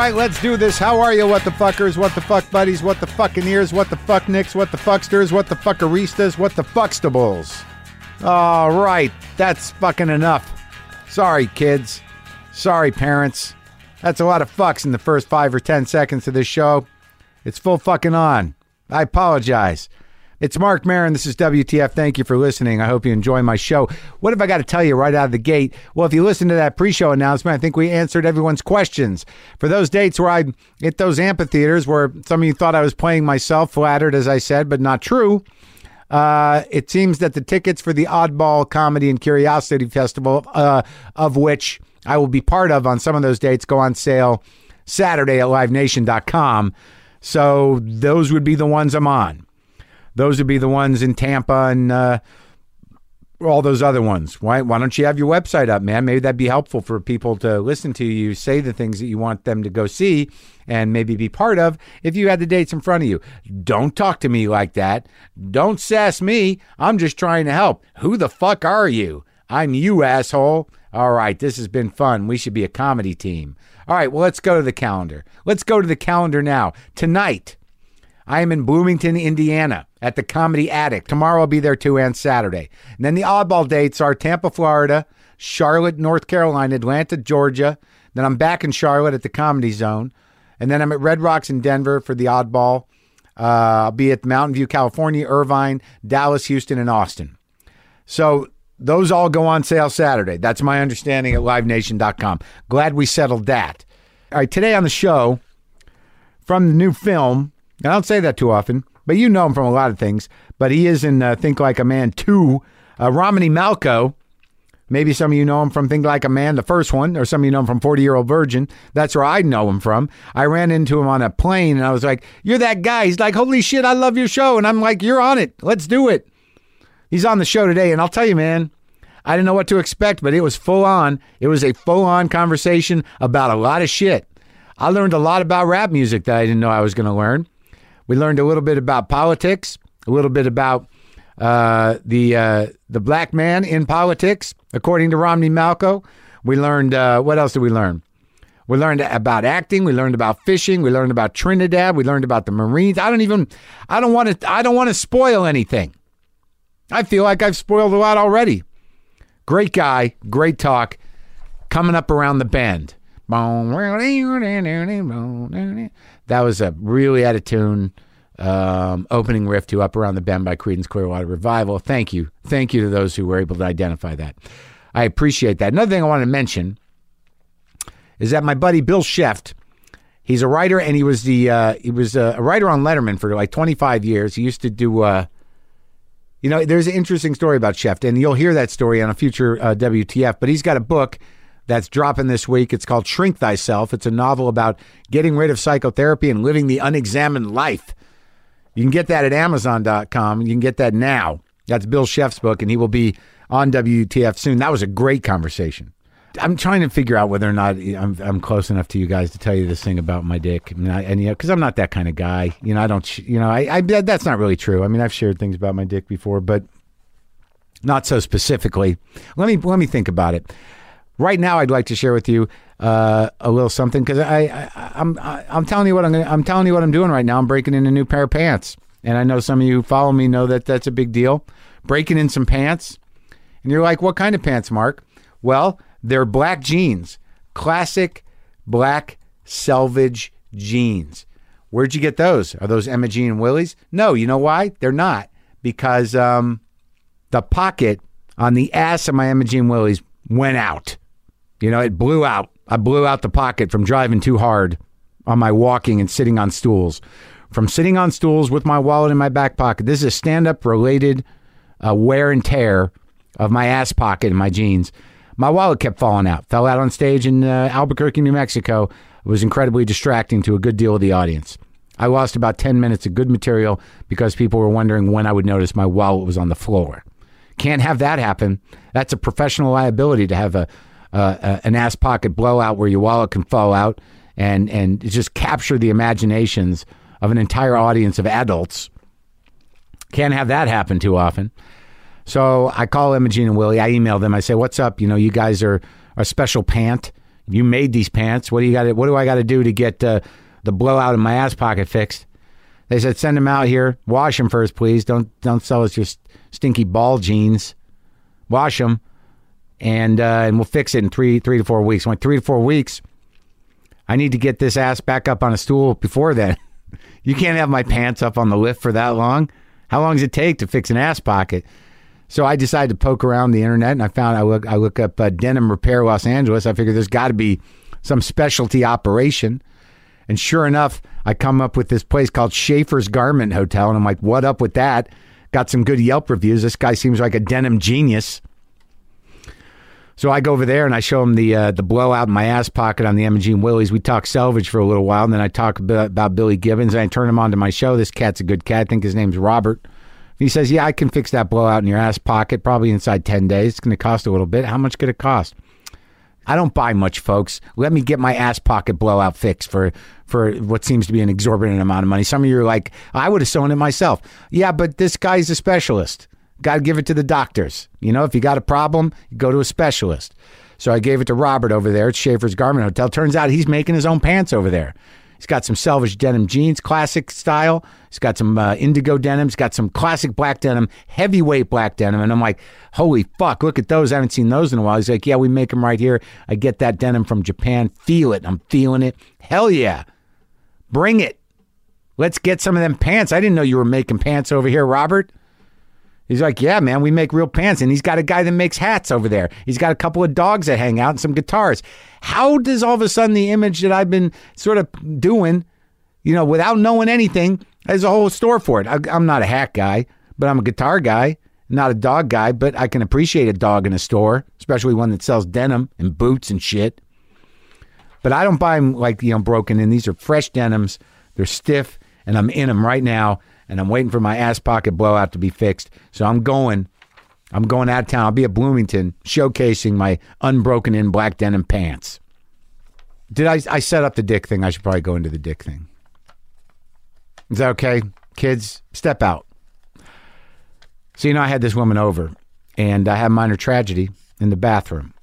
right, let's do this. How are you, what the fuckers, what the fuck buddies, what the fucking ears, what the fuck nicks, what the fucksters, what the fuckeristas, what the fuckstables? All right, that's fucking enough. Sorry, kids. Sorry, parents. That's a lot of fucks in the first five or ten seconds of this show. It's full fucking on. I apologize. It's Marc Maron. This is WTF. Thank you for listening. I hope you enjoy my show. What have I got to tell you right out of the gate? Well, if you listen to that pre show announcement, I think we answered everyone's questions. For those dates where I hit those amphitheaters where some of you thought I was playing myself, flattered, as I said, but not true. Uh, it seems that the tickets for the Oddball Comedy and Curiosity Festival, uh, of which I will be part of on some of those dates, go on sale Saturday at livenation.com. So those would be the ones I'm on. Those would be the ones in Tampa and uh, all those other ones. Why, why don't you have your website up, man? Maybe that'd be helpful for people to listen to you say the things that you want them to go see and maybe be part of if you had the dates in front of you. Don't talk to me like that. Don't sass me. I'm just trying to help. Who the fuck are you? I'm you, asshole. All right, this has been fun. We should be a comedy team. All right, well, let's go to the calendar. Let's go to the calendar now. Tonight, I am in Bloomington, Indiana at the Comedy Attic. Tomorrow I'll be there too, and Saturday. And then the oddball dates are Tampa, Florida, Charlotte, North Carolina, Atlanta, Georgia. Then I'm back in Charlotte at the Comedy Zone. And then I'm at Red Rocks in Denver for the oddball. Uh, I'll be at Mountain View, California, Irvine, Dallas, Houston, and Austin. So those all go on sale Saturday. That's my understanding at livenation.com. Glad we settled that. All right, today on the show, from the new film, I don't say that too often, but you know him from a lot of things. But he is in uh, Think Like a Man 2. Uh, Romany Malco, maybe some of you know him from Think Like a Man, the first one, or some of you know him from 40 Year Old Virgin. That's where I know him from. I ran into him on a plane and I was like, You're that guy. He's like, Holy shit, I love your show. And I'm like, You're on it. Let's do it. He's on the show today. And I'll tell you, man, I didn't know what to expect, but it was full on. It was a full on conversation about a lot of shit. I learned a lot about rap music that I didn't know I was going to learn. We learned a little bit about politics, a little bit about uh, the uh, the black man in politics, according to Romany Malco. We learned uh, what else did we learn? We learned about acting. We learned about fishing. We learned about Trinidad. We learned about the Marines. I don't even. I don't want to. I don't want to spoil anything. I feel like I've spoiled a lot already. Great guy. Great talk. Coming up around the bend. That was a really out of tune um, opening riff to Up Around the Bend by Creedence Clearwater Revival. Thank you. Thank you to those who were able to identify that. I appreciate that. Another thing I want to mention is that my buddy Bill Scheft, he's a writer and he was the uh, he was a writer on Letterman for like 25 years. He used to do uh, you know, there's an interesting story about Scheft, and you'll hear that story on a future uh, WTF. But he's got a book that's dropping this week. It's called Shrink Thyself. It's a novel about getting rid of psychotherapy and living the unexamined life. You can get that at Amazon.com. You can get that now. That's Bill Scheft's book, and he will be on WTF soon. That was a great conversation. I'm trying to figure out whether or not I'm, I'm close enough to you guys to tell you this thing about my dick, and, I, and you know, because I'm not that kind of guy. You know, I don't. You know, I, I that's not really true. I mean, I've shared things about my dick before, but not so specifically. Let me let me think about it. Right now, I'd like to share with you uh, a little something because I, I I'm I, I'm telling you what I'm gonna, I'm telling you what I'm doing right now. I'm breaking in a new pair of pants, and I know some of you follow me know that that's a big deal. Breaking in some pants, and you're like, what kind of pants, Mark? Well, they're black jeans, classic black selvage jeans. Where'd you get those? Are those Imogene Willie's? No, you know why? They're not because um, the pocket on the ass of my Imogene Willie's went out. You know, it blew out. I blew out the pocket from driving too hard on my walking and sitting on stools. From sitting on stools with my wallet in my back pocket. This is a stand up related uh, wear and tear of my ass pocket in my jeans. My wallet kept falling out. Fell out on stage in uh, Albuquerque, New Mexico. It was incredibly distracting to a good deal of the audience. I lost about 10 minutes of good material because people were wondering when I would notice my wallet was on the floor. Can't have that happen. That's a professional liability to have a, uh, an ass pocket blowout where your wallet can fall out and and just capture the imaginations of an entire audience of adults. Can't have that happen too often. So I call Imogene and Willie. I email them. I say, "What's up? You know, you guys are a special pant. You made these pants. What do you got? What do I got to do to get uh, the blowout in my ass pocket fixed?" They said, "Send them out here. Wash them first, please. Don't don't sell us your stinky ball jeans. Wash them, and uh, and we'll fix it in three three to four weeks. Like three to four weeks, I need to get this ass back up on a stool before then. you can't have my pants up on the lift for that long. How long does it take to fix an ass pocket? So I decided to poke around the internet, and I found I look I look up uh, denim repair Los Angeles. I figured there's got to be some specialty operation. And sure enough, I come up with this place called Schaefer's Garment Hotel, and I'm like, what up with that? Got some good Yelp reviews. This guy seems like a denim genius. So I go over there and I show him the uh, the blowout in my ass pocket on the Imogene and Willies. We talk selvage for a little while, and then I talk about, about Billy Gibbons. And I turn him on to my show. This cat's a good cat. I think his name's Robert. He says, "Yeah, I can fix that blowout in your ass pocket probably inside ten days. It's going to cost a little bit. How much could it cost?" I don't buy much, folks. Let me get my ass pocket blowout fixed for for what seems to be an exorbitant amount of money. Some of you are like, I would have sewn it myself. Yeah, but this guy's a specialist. Got to give it to the doctors. You know, if you got a problem, go to a specialist. So I gave it to Robert over there at Schaefer's Garment Hotel. Turns out he's making his own pants over there. He's got some selvage denim jeans, classic style. He's got some uh, indigo denim. He's got some classic black denim, heavyweight black denim. And I'm like, holy fuck, look at those. I haven't seen those in a while. He's like, yeah, we make them right here. I get that denim from Japan. Feel it. I'm feeling it. Hell yeah. Bring it. Let's get some of them pants. I didn't know you were making pants over here, Robert. He's like, yeah, man, we make real pants. And he's got a guy that makes hats over there. He's got a couple of dogs that hang out and some guitars. How does all of a sudden the image that I've been sort of doing, you know, without knowing anything, there's a whole store for it? I, I'm not a hat guy, but I'm a guitar guy, not a dog guy, but I can appreciate a dog in a store, especially one that sells denim and boots and shit. But I don't buy them like, you know, broken in. These are fresh denims. They're stiff, and I'm in them right now and I'm waiting for my ass pocket blowout to be fixed. So I'm going. I'm going out of town. I'll be at Bloomington showcasing my unbroken in black denim pants. Did I I set up the dick thing? I should probably go into the dick thing. Is that okay? Kids, step out. So you know I had this woman over and I had minor tragedy in the bathroom.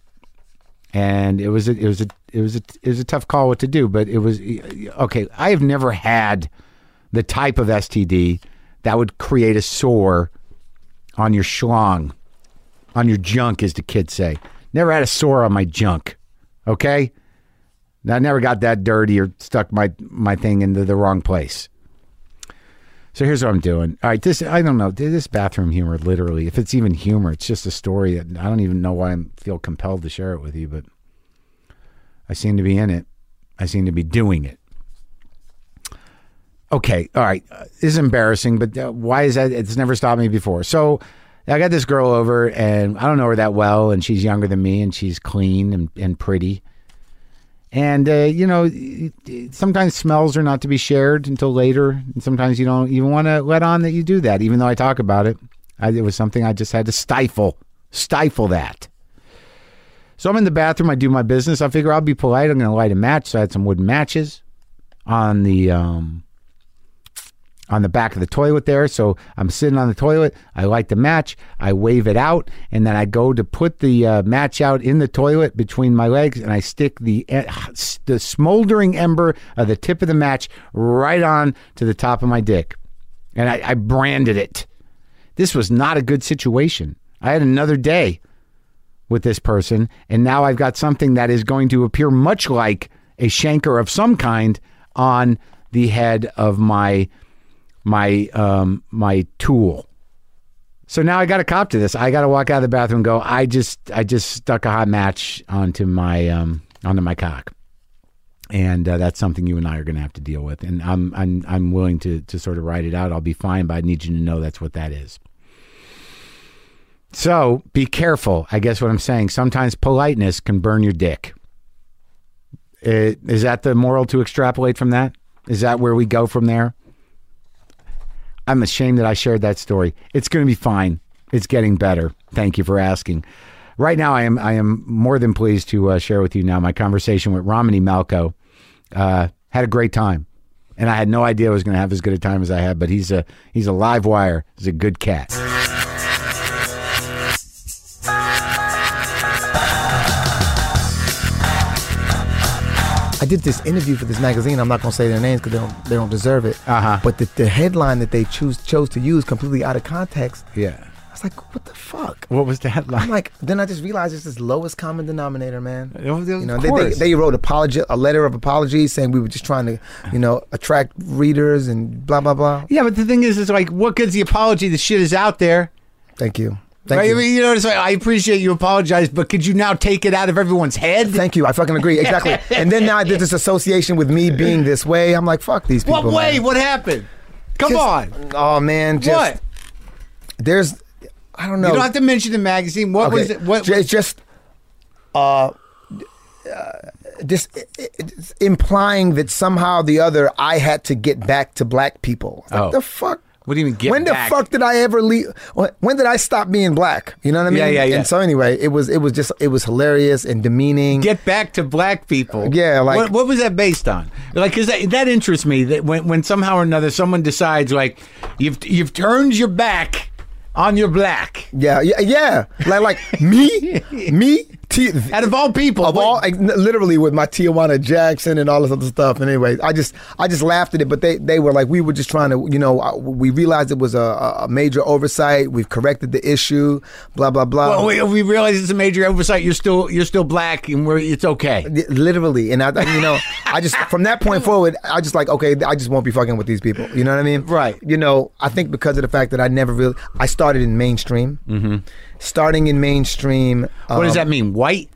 And it was a, it was a it was a it was a tough call what to do, but it was okay. I have never had the type of STD that would create a sore on your schlong, on your junk, as the kids say. Never had a sore on my junk. Okay? I never got that dirty or stuck my, my thing into the wrong place. So here's what I'm doing. All right, this I don't know. This bathroom humor, literally, if it's even humor, it's just a story that I don't even know why I feel compelled to share it with you, but I seem to be in it. I seem to be doing it. Okay, all right. Uh, this is embarrassing, but uh, why is that? It's never stopped me before. So I got this girl over, and I don't know her that well, and she's younger than me, and she's clean and, and pretty. And, uh, you know, sometimes smells are not to be shared until later. And sometimes you don't even want to let on that you do that, even though I talk about it. I, it was something I just had to stifle, stifle that. So I'm in the bathroom. I do my business. I figure I'll be polite. I'm going to light a match. So I had some wooden matches on the um, on the back of the toilet there. So I'm sitting on the toilet. I light the match. I wave it out, and then I go to put the uh, match out in the toilet between my legs, and I stick the uh, the smoldering ember of the tip of the match right on to the top of my dick, and I, I branded it. This was not a good situation. I had another day with this person, and now I've got something that is going to appear much like a shanker of some kind on the head of my my um, my tool. So now I got to cop to this. I got to walk out of the bathroom and go. I just I just stuck a hot match onto my um, onto my cock, and uh, that's something you and I are going to have to deal with. And I'm I'm I'm willing to to sort of write it out. I'll be fine, but I need you to know that's what that is. So be careful. I guess what I'm saying. Sometimes politeness can burn your dick. It, is that the moral to extrapolate from that? Is that where we go from there? I'm ashamed that I shared that story. It's going to be fine. It's getting better. Thank you for asking. Right now, I am I am more than pleased to uh, share with you now my conversation with Romany Malco. Uh, had a great time, and I had no idea I was going to have as good a time as I had. But he's a he's a live wire. He's a good cat. Did this interview for this magazine. I'm not gonna say their names because they don't they don't deserve it. Uh-huh. But the, the headline that they choose chose to use completely out of context. Yeah. I was like, what the fuck? What was the headline? I'm like, then I just realized it's this lowest common denominator, man. Of You know, they, they, they wrote apology, a letter of apology saying we were just trying to, you know, attract readers and blah blah blah. yeah, but the thing is, it's like, what good's the apology? The shit is out there. Thank you, thank right? you, I mean, you know, like, I appreciate you apologize, but could you now take it out of everyone's head? thank you. I fucking agree exactly. and then now there's this association with me being this way. I'm like, fuck these people. what way? man. What happened? Come Just- on. Oh man, just what? there's, I don't know. You don't have to mention the magazine. What was it? What? Ju- It's just, uh, uh, just i- i- it's implying that somehow or the other I had to get back to black people. Like, Oh. the fuck? What do you mean get when back? the fuck did I ever leave? When did I stop being black? You know what I mean? Yeah, yeah, yeah. And so anyway, it was it was just it was hilarious and demeaning. get back to black people. Yeah, like- what, what was that based on? Like, because that, that interests me. That when, when somehow or another someone decides, like, you've you've turned your back on your black. yeah, yeah, yeah. Like like me, me. T- Out of all people, of all, like, literally with my Tijuana Jackson and all this other stuff. And anyway, I just, I just laughed at it. But they, they were like, we were just trying to, you know, uh, we realized it was a, a major oversight. We've corrected the issue. Blah blah blah. Well, we, we realize it's a major oversight. You're still you're still black, and we're it's okay. Literally, and I, I- you know, I just from that point forward, I just like, okay, I just won't be fucking with these people. You know what I mean? Right. You know, I think because of the fact that I never really, I started in mainstream. Mm-hmm. Starting in mainstream. What does um, that mean? White?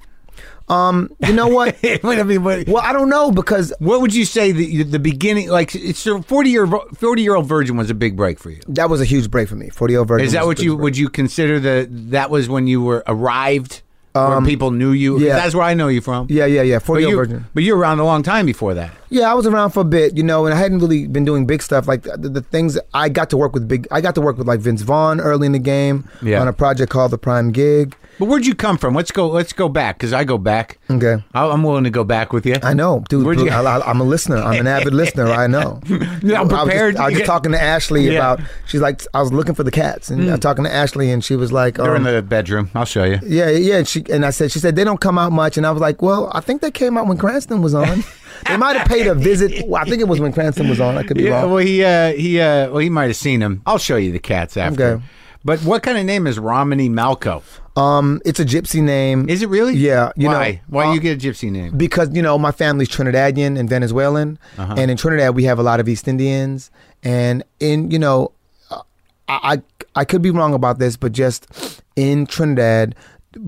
Um, You know what? Wait, I mean, what, well, I don't know because what would you say the the beginning? Like, it's forty year forty year old virgin was a big break for you. that was a huge break for me. Forty year old virgin. Is that what you break. would you consider the that was when you were arrived, where um, people knew you. yeah. that's where I know you from. Yeah, yeah, yeah. but Forty year you, virgin. but you were around a long time before that. Yeah, I was around for a bit, you know, and I hadn't really been doing big stuff like the, the things I got to work with big. I got to work with like Vince Vaughn early in the game Yeah. on a project called The Prime Gig. But where'd you come from? Let's go. Let's go back because I go back. Okay. I- I'm willing to go back with you. I know, dude. Where'd you- I, I, I'm a listener. I'm an avid listener. I know. You're I was just- prepared. I was just, talking to Ashley Yeah. about. She's like, I was looking for the cats, and uh, talking to Ashley, and she was like, They're in um, the bedroom. I'll show you. Yeah, yeah. And she and I said, she said they don't come out much, and I was like, well, I think they came out when Cranston was on. they might have paid a visit. Well, I think it was when Cranston was on. I could be Yeah. wrong. Well, he uh, he uh, well he might have seen him. I'll show you the cats after. Okay. But what kind of name is Romany Malco? Um, it's a gypsy name. Is it really? Yeah, you Why? know, Why uh, you get a gypsy name? because you know my family's Trinidadian and Venezuelan, Uh-huh. and in Trinidad we have a lot of East Indians, and in you know, uh, I I, I could be wrong about this, but just in Trinidad,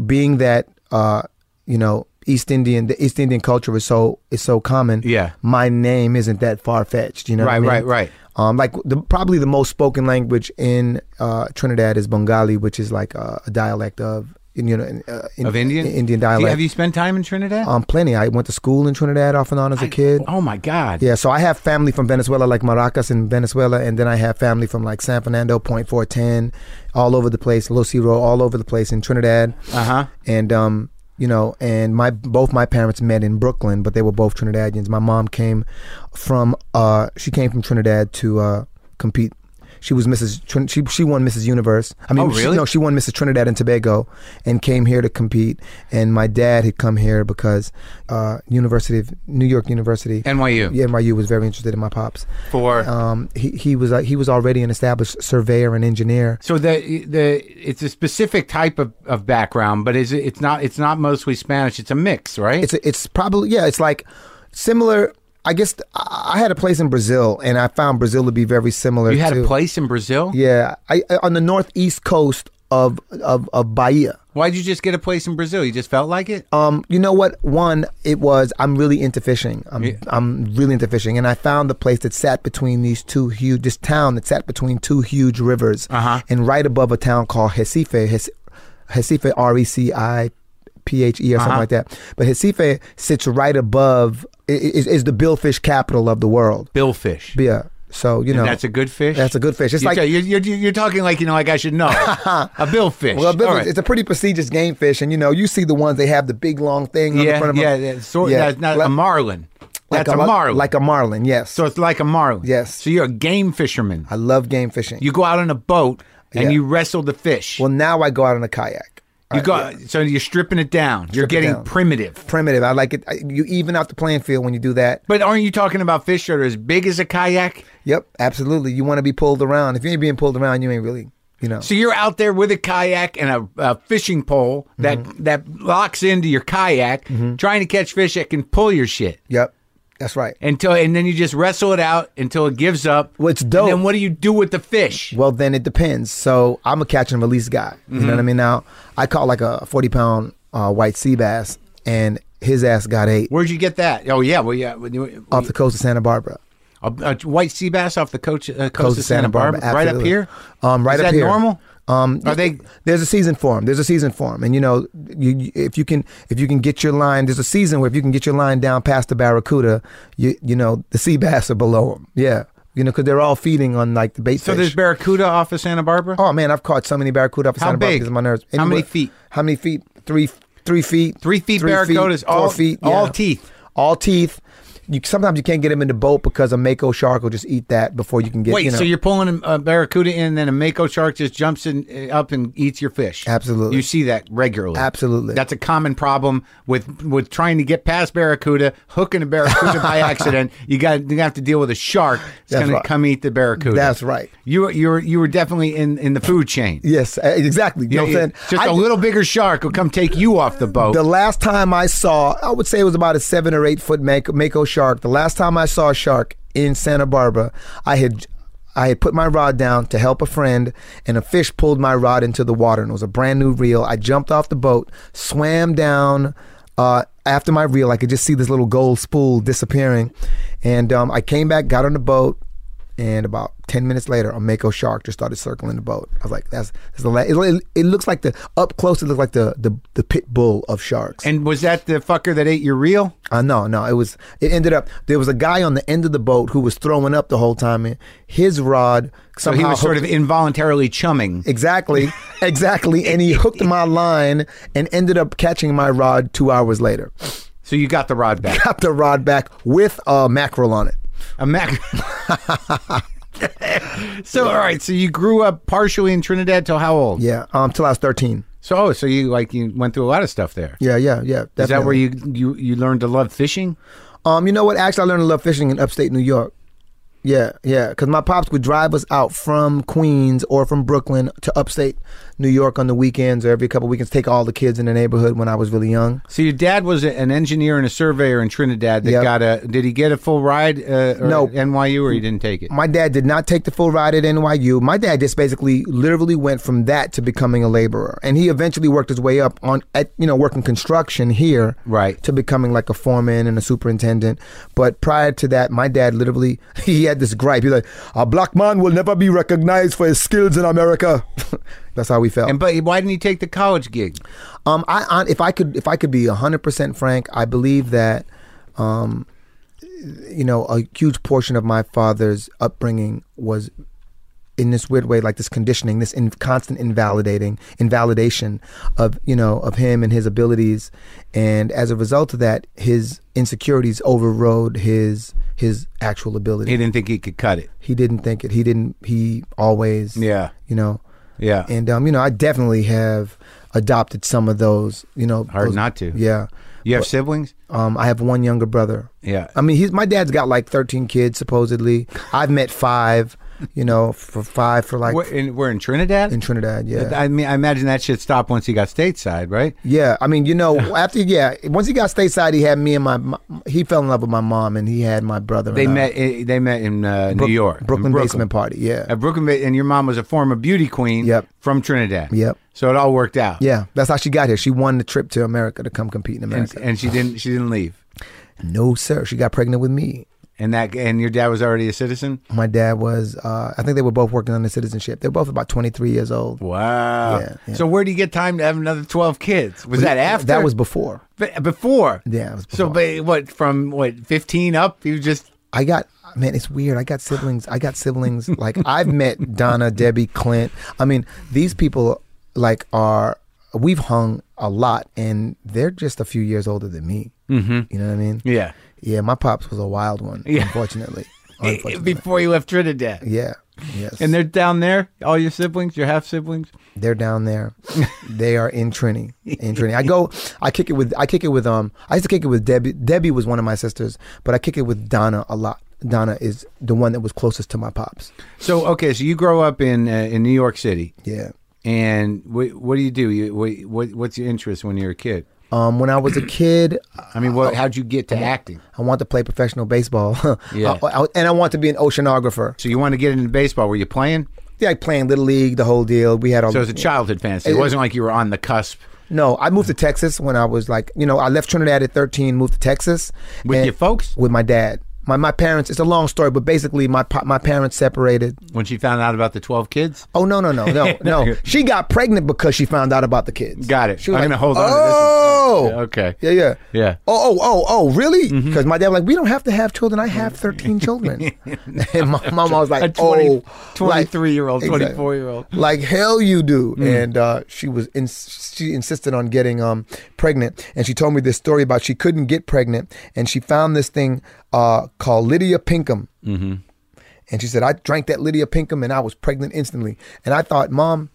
being that uh, you know East Indian, the East Indian culture is so is so common. Yeah. my name isn't that far fetched. You know, what I Right, mean? right, right. Um, like the, probably the most spoken language in uh, Trinidad is Bengali, which is like uh, a dialect of you know uh, in, Of Indian? Indian you- dialect. have you spent time in Trinidad? Um, plenty. I went to school in Trinidad off and on as a kid. Oh my God. Yeah, so I have family from Venezuela, like Maracas in Venezuela, and then I have family from like San Fernando, Point Fortin, all over the place, Los Iros, all over the place in Trinidad. Uh huh. And um, you know, and my both my parents met in Brooklyn, but they were both Trinidadians. My mom came from uh, she came from Trinidad to uh, compete. She was Mrs. Trin- she she won Mrs. Universe. I mean, Oh, she- no, she won Mrs. Trinidad and Tobago, and came here to compete. And my dad had come here because uh, University of New York University, NYU. yeah, NYU was very interested in my pops. For Um, he he was uh, he was already an established surveyor and engineer. so the the it's a specific type of, of background, but is it? It's not. It's not mostly Spanish. It's a mix, right? It's it's probably yeah. It's like similar. I guess I had a place in Brazil, and I found Brazil to be very similar. To You had to, a place in Brazil. Yeah, I, I- on the northeast coast of of of Bahia. Why'd you just get a place in Brazil? You just felt like it. Um, you know what? One, it was I'm really into fishing. I'm Yeah. I'm really into fishing, and I found the place that sat between these two huge, this town that sat between two huge rivers, Uh-huh. and right above a town called Recife, Recife, R E C I P H E or something Uh-huh. like that. But Recife sits right above is, is the billfish capital of the world. Billfish. Yeah. So you know That's a good fish. that's a good fish. It's You're, like you're, you're, you're talking like you know, like I should know. a billfish. well, All right. it's a pretty prestigious game fish, and you know you see the ones they have the big long thing on the yeah, front of yeah, them. yeah. Sort, Yeah. That's not Like- a marlin. Like That's a, marlin. Like a marlin, yes. so it's like a marlin. Yes. So you're a game fisherman. I love game fishing. You go out on a boat and Yeah. you wrestle the fish. well, now I go out on a kayak. You Uh, go, yeah. so you're stripping it down. you're getting down. primitive. primitive. I like it. You even out the playing field when you do that. But aren't you talking about fish that are as big as a kayak? Yep, absolutely. You want to be pulled around. If you ain't being pulled around, you ain't really, you know. So you're out there with a kayak and a, a fishing pole that Mm-hmm. that locks into your kayak, trying to catch fish that can pull your shit Yep, that's right. until, and then you just wrestle it out until it gives up. Well, dope? And then what do you do with the fish? Well, then it depends. So I'm a catch and release guy. You know what I mean? Now I caught like a 40 pound uh, white sea bass, and his ass got eight Where'd you get that? Oh yeah, well yeah, off the coast of Santa Barbara. a, a white sea bass off the coast, uh, coast, Coast of Santa Barbara, right up here. Um, right Is up that here. normal? Um, Are they- There's a season for them. There's a season for them, and you know, you, if you can, if you can get your line, there's a season where if you can get your line down past the barracuda, you you know, the sea bass are below them. Yeah, you know, because they're all feeding on like the bait So fish. there's barracuda off of Santa Barbara. Oh man, I've caught so many barracuda off of How Santa Barbara big? because my nerves. How many feet? How many feet? Three, three feet. Three feet three barracudas, four all- feet, all yeah. teeth. all teeth. You sometimes you can't get them in the boat because a mako shark will just eat that before you can get. Wait, you know, so you're pulling a barracuda in, and then a mako shark just jumps in, uh, up and eats your fish? Absolutely. You see that regularly. Absolutely. That's a common problem with with trying to get past barracuda, hooking a barracuda by accident. You got you have to deal with a shark that's going right. to come eat the barracuda. That's right. You you were you were definitely in in the food chain. yes, uh, exactly. You know what I'm saying? Just I- a little bigger shark will come take you off the boat. The last time I saw, I would say it was about a seven or eight foot mako, mako shark. The last time I saw a shark in Santa Barbara, I had I had put my rod down to help a friend, and a fish pulled my rod into the water, and it was a brand new reel. I jumped off the boat, swam down. Uh, after my reel, I could just see this little gold spool disappearing, and um, I came back, got on the boat, and about 10 minutes later a mako shark just started circling the boat i was like that's, that's the last it, it looks like the up close it looks like the the, the pit bull of sharks and was that the fucker that ate your reel? uh, no no it was it ended up there was a guy on the end of the boat who was throwing up the whole time and his rod So somehow he was sort of involuntarily chumming. exactly exactly and he hooked my line and ended up catching my rod two hours later So you got the rod back. got the rod back with a mackerel on it A mac. so all right, so you grew up partially in Trinidad till how old? yeah um till i was 13 So oh, so you like you went through a lot of stuff there. yeah yeah yeah Is that where you you you learned to love fishing? Um, you know what? Actually, I learned to love fishing in upstate New York. Yeah, yeah, because my pops would drive us out from Queens or from Brooklyn to upstate New York on the weekends or every couple weekends. Take all the kids in the neighborhood when I was really young. So your dad was an engineer and a surveyor in Trinidad that Yep. got a. Did he get a full ride? Uh, No. at NYU or he didn't take it. My dad did not take the full ride at NYU. My dad just basically, literally went from that to becoming a laborer, and he eventually worked his way up on, at you know, working construction here, Right. to becoming like a foreman and a superintendent. But prior to that, my dad literally he had this gripe. He's like, "A black man will never be recognized for his skills in America." That's how we felt. And but why didn't he take the college gig? Um, I, I if I could if I could be hundred percent frank, I believe that, um, you know, a huge portion of my father's upbringing was in this weird way, like this conditioning, this in, constant invalidating, invalidation of you know of him and his abilities, and as a result of that, his insecurities overrode his his actual ability. He didn't think he could cut it. he didn't think it. He didn't. He always, Yeah. you know. Yeah. And um, you know, I definitely have adopted some of those. You know, Hard those- not to. Yeah. You have siblings? Um, I have one younger brother. Yeah. I mean, he's my dad's got like thirteen kids supposedly. I've met five. You know, for five for like we're, in, we're in Trinidad. in Trinidad. Yeah. I mean, I imagine that shit stopped once he got stateside, right? Yeah, I mean, you know, after yeah, once he got stateside, he had me and my, my he fell in love with my mom, and he had my brother. They and I. met. eh, They met in uh, New York, in Brooklyn, basement party. Yeah, At Brooklyn, and your mom was a former beauty queen. Yep. From Trinidad. Yep. So it all worked out. yeah, that's how she got here. She won the trip to America to come compete in And, America. and she didn't. She didn't leave. no, sir, she got pregnant with me. And that. And your dad was already a citizen. My dad was. Uh, I think they were both working on the citizenship. They're both about twenty three years old. Wow. Yeah, yeah. So where do you get time to have another twelve kids? Was that after? That was before. Be- before. Yeah, it was So, but what from what fifteen up? You just I got man, it's weird. I got siblings. I got siblings. like I've met Donna, Debbie, Clint. I mean, these people like are we've hung a lot, and they're just a few years older than me. Mm-hmm. You know what I mean? yeah. Yeah, my pops was a wild one. Yeah. Unfortunately. Unfortunately. Before you left Trinidad. yeah, Yes. And they're down there, all your siblings, your half siblings? They're down there. they are in Trini. In Trini. I go I kick it with I kick it with um I used to kick it with Debbie. Debbie was one of my sisters, but I kick it with Donna a lot. Donna is the one that was closest to my pops. So, okay, so you grow up in uh, in New York City. Yeah. And what, what do you do? You, what, what, what's your interest when you're a kid? Um, when I was a kid, I mean, what, how'd you get to acting? I want to play professional baseball. Yeah. I- I- and I want to be an oceanographer. So you want to get into baseball? Were you playing? Yeah, like playing little league, the whole deal. We had all. So it was a childhood fantasy. It It- wasn't like you were on the cusp No, I moved to Texas when I was like, you know, I left Trinidad at 13, moved to Texas with your folks with my dad. My my parents. It's a long story, but basically, my my parents separated. when she found out about the twelve kids. Oh no no no no no! She got pregnant because she found out about the kids. Got it. She was I'm like, gonna hold on to this Oh, one. Okay. Yeah yeah Yeah. Oh oh oh oh really? Mm-hmm. Because my dad was like, we don't have to have children. I have 13 children. and my mom was like, A 20, oh, 23 year old, Exactly. 24 year old. like hell you do Mm. and uh, she was in, she insisted on getting um pregnant and she told me this story about she couldn't get pregnant and she found this thing uh called lydia pinkham mm-hmm. and she said i drank that lydia pinkham and i was pregnant instantly and i thought mom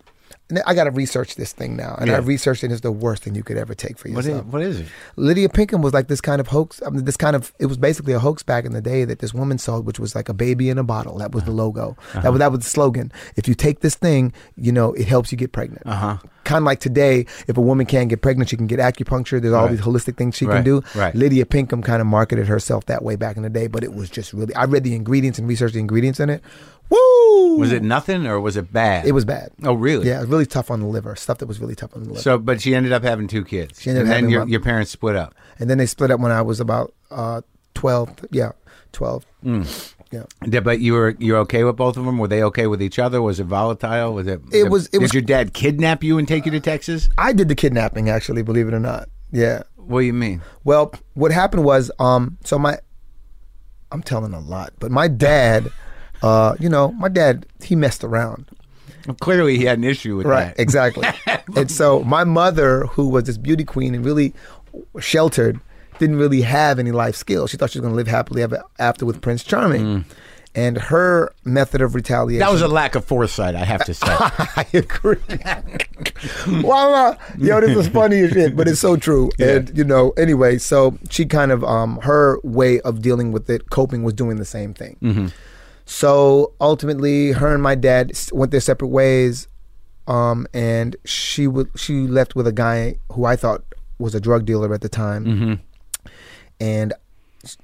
I got to research this thing now, and I researched it. It's the worst thing you could ever take for yourself. is, what is it? Lydia Pinkham was like this kind of hoax. I mean, this kind of it was basically a hoax back in the day that this woman sold, which was like a baby in a bottle. That was the logo. That was that was the slogan. If you take this thing, you know, it helps you get pregnant. Uh-huh. Kind of like today, if a woman can't get pregnant, she can get acupuncture. There's all Right. these holistic things she Right, can do. right. Lydia Pinkham kind of marketed herself that way back in the day, but it was just really. I read the ingredients and researched the ingredients in it. Woo! Was it nothing or was it bad? It was bad. Oh, really? Yeah, it was really tough on the liver. Stuff that was really tough on the liver. So, but she ended up having two kids. She ended and up then having your, one. your parents split up. and then they split up when I was about uh, twelve. Yeah, twelve. Mm. Yeah. Yeah, But you were you're okay with both of them? Were they okay with each other? Was it volatile? Was it? It was- it did was- your dad kidnap you and take you to Texas? I did the kidnapping, actually, believe it or not. Yeah. What do you mean? Well, what happened was, um, so my, I'm telling a lot, but my dad, uh, you know, my dad, he messed around. Well, clearly, he had an issue with Right, that. exactly. and so my mother, who was this beauty queen and really sheltered, didn't really have any life skills. She thought she was going to live happily ever after with Prince Charming. And her method of retaliation. Mm. That was a lack of foresight, I have to say. I agree. well, uh, yo, this is funny as shit, but it's so true. And you know, anyway, so she kind of um her way of dealing with it, coping, was doing the same thing. So ultimately, her and my dad went their separate ways, um, and she would she left with a guy who I thought was a drug dealer at the time, and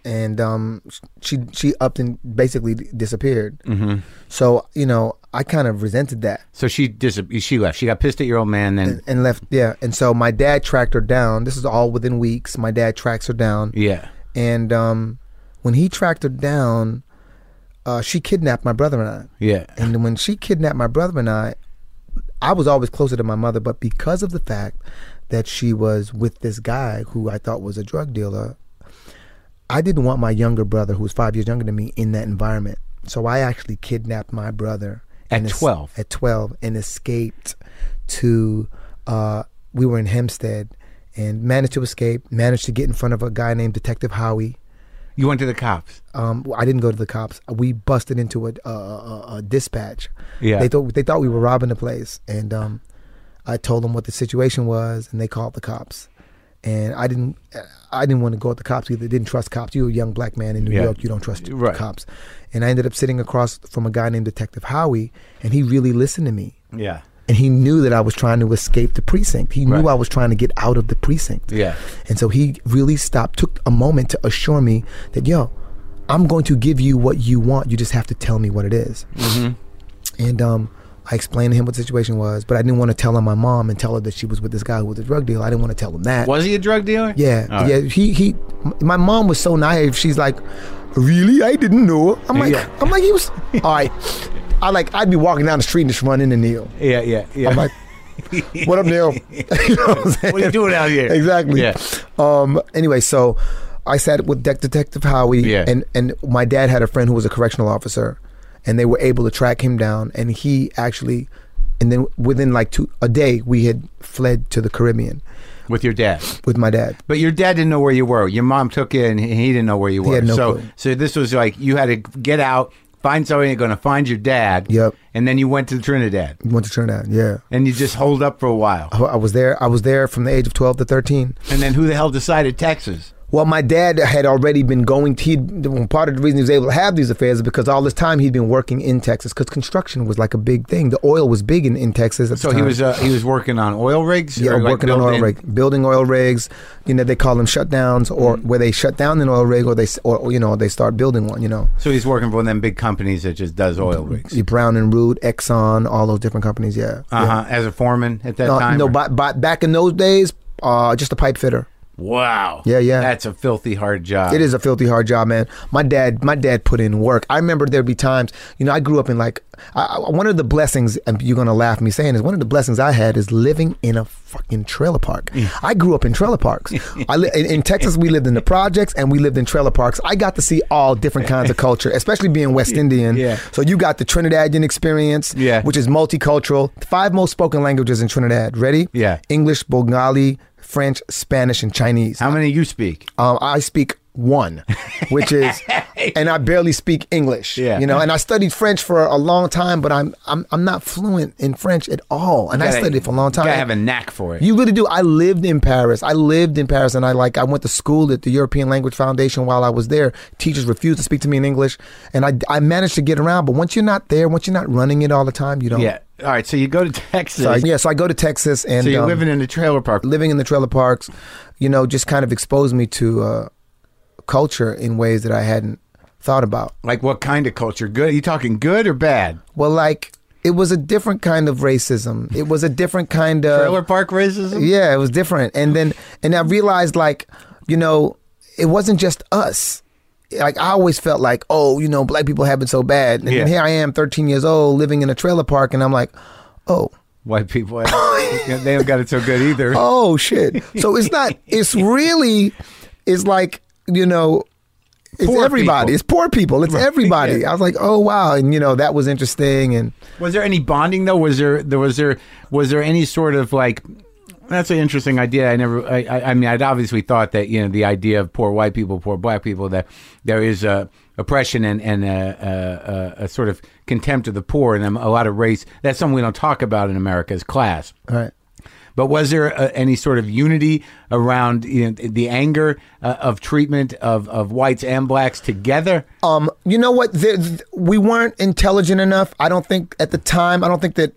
and um she she upped and basically disappeared. Mm-hmm. So you know, I kind of resented that so she dis- she left. She got pissed at your old man. Then and left. Yeah, and so my dad tracked her down. This is all within weeks. My dad tracks her down, yeah, and um, when he tracked her down, uh, she kidnapped my brother and I. yeah. And when she kidnapped my brother and I, I was always closer to my mother, but because of the fact that she was with this guy who I thought was a drug dealer, I didn't want my younger brother, who was five years younger than me, in that environment. So I actually kidnapped my brother At es- 12? At twelve, and escaped to. Uh, we were in Hempstead, and managed to escape. Managed to get in front of a guy named Detective Howie. You went to the cops. Um, well, I didn't go to the cops. We busted into a, a, a, a dispatch. Yeah. They thought they thought we were robbing the place, and um, I told them what the situation was, and they called the cops. And I didn't, I didn't want to go at the cops either. Didn't trust cops. You're a young black man in New Yeah. York. You don't trust Right. cops. And I ended up sitting across from a guy named Detective Howie, and he really listened to me. Yeah, And he knew that I was trying to escape the precinct. He knew Right. I was trying to get out of the precinct. yeah. And so he really stopped, took a moment to assure me that, yo, I'm going to give you what you want. You just have to tell me what it is. And um, I explained to him what the situation was, but I didn't want to tell him my mom and tell her that she was with this guy who was a drug dealer. I didn't want to tell him that. Was he a drug dealer? Yeah, All right. yeah. He he. My mom was so naive. She's like, "Really? I didn't know." I'm like, Yeah. I'm like, he was. All right. I like. I'd be walking down the street and just run into Neil. yeah, yeah, yeah. I'm like, "What up, Neil?" you know what what are you doing out here? exactly. Yeah. Um. Anyway, so I sat with De- Detective Howie, Yeah. and and my dad had a friend who was a correctional officer, and they were able to track him down, and he actually, and then within like two a day, we had fled to the Caribbean With your dad. with my dad. But your dad didn't know where you were. Your mom took you, and he didn't know where you were. no so, clue. so this was like you had to get out, find somebody you're going to find your dad. Yep. And then you went to Trinidad Went to Trinidad. Yeah. and you just holed up for a while. I I was there. I was there from the age of twelve to thirteen. And then who the hell decided Texas? Well, my dad had already been going. He part of the reason he was able to have these affairs is because all this time he'd been working in Texas because construction was like a big thing. The oil was big in, in Texas. At So he was uh, he was working on oil rigs. yeah like, working on oil building- rig, building oil rigs. You know they call them shutdowns or Mm-hmm. where they shut down an oil rig or they or, you know they start building one. You know, So he's working for one of them big companies that just does oil rigs. Brown and Root, Exxon, all those different companies. Yeah. Uh huh. As a foreman at that Uh, time. no, but, but back in those days, uh, just a pipe fitter. Wow. Yeah, yeah. That's a filthy hard job. It is a filthy hard job, man. My dad, my dad put in work. I remember there'd be times, you know, I grew up in like I, one of the blessings, and you're gonna laugh me saying is one of the blessings I had is living in a fucking trailer park. Mm. I grew up in trailer parks. I li- in, in Texas, we lived in the projects and we lived in trailer parks. I got to see all different kinds of culture, especially being West Indian. Yeah. So you got the Trinidadian experience, Yeah. which is multicultural. Five most spoken languages in Trinidad. Ready? Yeah. English, Bengali, French, Spanish, and Chinese. How many you speak? Um, I speak one, which is, and I barely speak English. Yeah. you know, and I studied French for a long time, but I'm I'm I'm not fluent in French at all, and I Gotta- studied it for a long time. You gotta have a knack for it. You really do. I lived in Paris. I lived in Paris, and I like. I went to school at the European Language Foundation while I was there. Teachers refused to speak to me in English, and I I managed to get around. But once you're not there, once you're not running it all the time, you don't. yeah. All right. So you go to Texas. So I, yeah, so I go to Texas, and So you're um, living in a trailer park. living in the trailer parks, you know, just kind of exposed me to uh, culture in ways that I hadn't thought about. Like what kind of culture? Good? Are you talking good or bad? Well, like it was a different kind of racism. It was a different kind of Trailer park racism? yeah, it was different. And then and I realized like, you know, it wasn't just us. Like I always felt like, oh, you know, black people have it so bad. And Yeah. here I am, 13 years old, living in a trailer park, and I'm like, oh, White people, they don't got it so good either. oh shit. So it's not. It's really. It's like you know. It's Poor everybody. people. It's poor people. It's everybody. yeah. I was like, oh wow, and you know that was interesting. And Was there any bonding though? Was there there was there was there any sort of like that's an interesting idea. I never. I, I, I mean, I'd obviously thought that you know the idea of poor white people, poor black people, that there is a oppression and and a, a, a, a sort of contempt of the poor, and a lot of race. That's something we don't talk about in America as class. all right. But was there uh, any sort of unity around you know, the anger uh, of treatment of, of whites and blacks together? Um, you know what? There, we weren't intelligent enough. I don't think at the time. I don't think that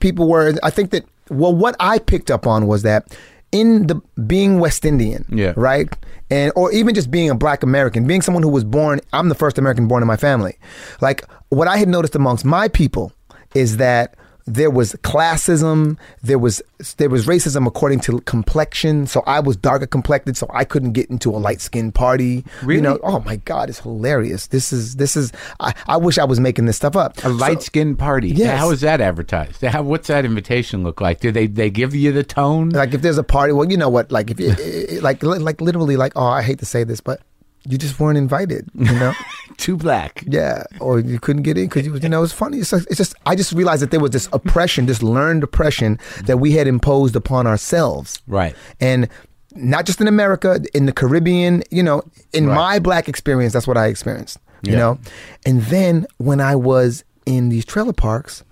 people were. I think that well, what I picked up on was that in the being West Indian, Yeah. right, and or even just being a Black American, being someone who was born. I'm the first American born in my family. Like what I had noticed amongst my people is that there was classism there was there was racism according to complexion so i was darker complected so i couldn't get into a light skinned party Really? you know oh my god it's hilarious this is this is i, I wish i was making this stuff up A light skinned party. Yeah. How is that advertised? How, what's that invitation look like? Do they they give you the tone? like if there's a party well you know what like if you like like literally like oh i hate to say this but you just weren't invited you know Too black. Yeah, or you couldn't get in because you, was- you know, it's funny. It's, like- it's just I just realized that there was this oppression, this learned oppression that we had imposed upon ourselves, Right. and not just in America, in the Caribbean. You know, in Right. my black experience, that's what I experienced. You Yeah. know, and then when I was in these trailer parks,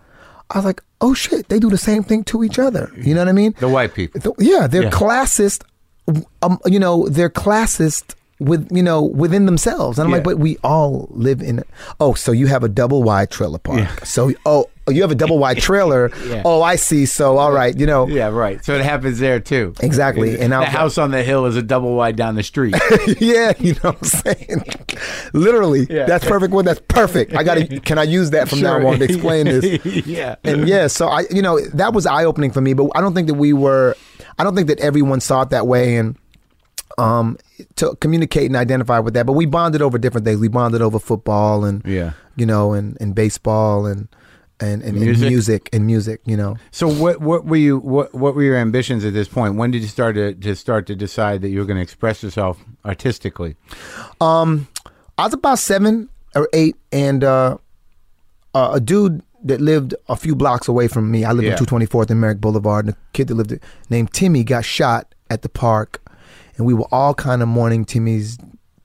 I was like, oh shit, they do the same thing to each other. You know what I mean? The white people. Th- yeah, they're Yeah. classist. Um, you know, they're classist with you know within themselves. And I'm like, but we all live in. Oh, so you have a double wide trailer park. So oh, you have a double wide trailer. Yeah. Oh, I see. So all right, you know. Yeah, right. So it happens there too. Exactly. And the like- house on the hill is a double wide down the street. yeah, you know what I'm saying? Literally, Yeah. that's perfect. One, that's perfect. I got to. Can I use that from now on to explain this? yeah. and yeah, so I, you know, that was eye opening for me. But I don't think that we were. I don't think that everyone saw it that way, and um, to communicate and identify with that. But we bonded over different things. We bonded over football and Yeah. you know, and, and baseball and and, and, Music? and music and music. You know, So what what were you what what were your ambitions at this point? When did you start to, to start to decide that you were going to express yourself artistically? I was about seven or eight, and uh, uh, a dude that lived a few blocks away from me. I lived Yeah. on 224th and Merrick Boulevard, and a kid that lived there, named Timmy got shot at the park, and we were all kind of mourning Timmy's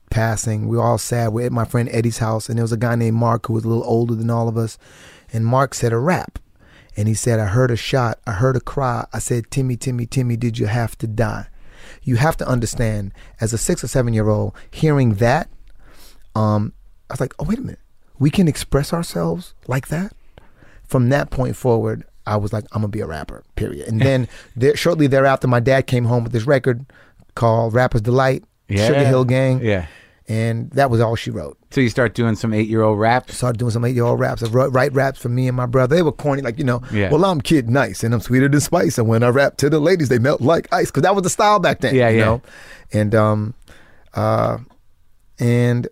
passing. We were all sad. We're at my friend Eddie's house, and there was a guy named Mark who was a little older than all of us. And Mark said a rap. And he said, I heard a shot. I heard a cry. I said, Timmy, Timmy, Timmy, did you have to die? You have to understand, as a six or seven year old, hearing that, um, I was like, oh, wait a minute. We can express ourselves like that? From that point forward, I was like, I'm going to be a rapper, period. And then there, shortly thereafter, my dad came home with this record called Rapper's Delight, Sugar Hill Gang. Yeah. And that was all she wrote. So you start doing some eight year old raps. Started doing some eight year old raps. I wrote, write raps for me and my brother. They were corny, like, you know, Yeah. well, I'm kid nice and I'm sweeter than spice. And when I rap to the ladies, they melt like ice. Cause that was the style back then. Yeah, you yeah. know? And, um, uh, and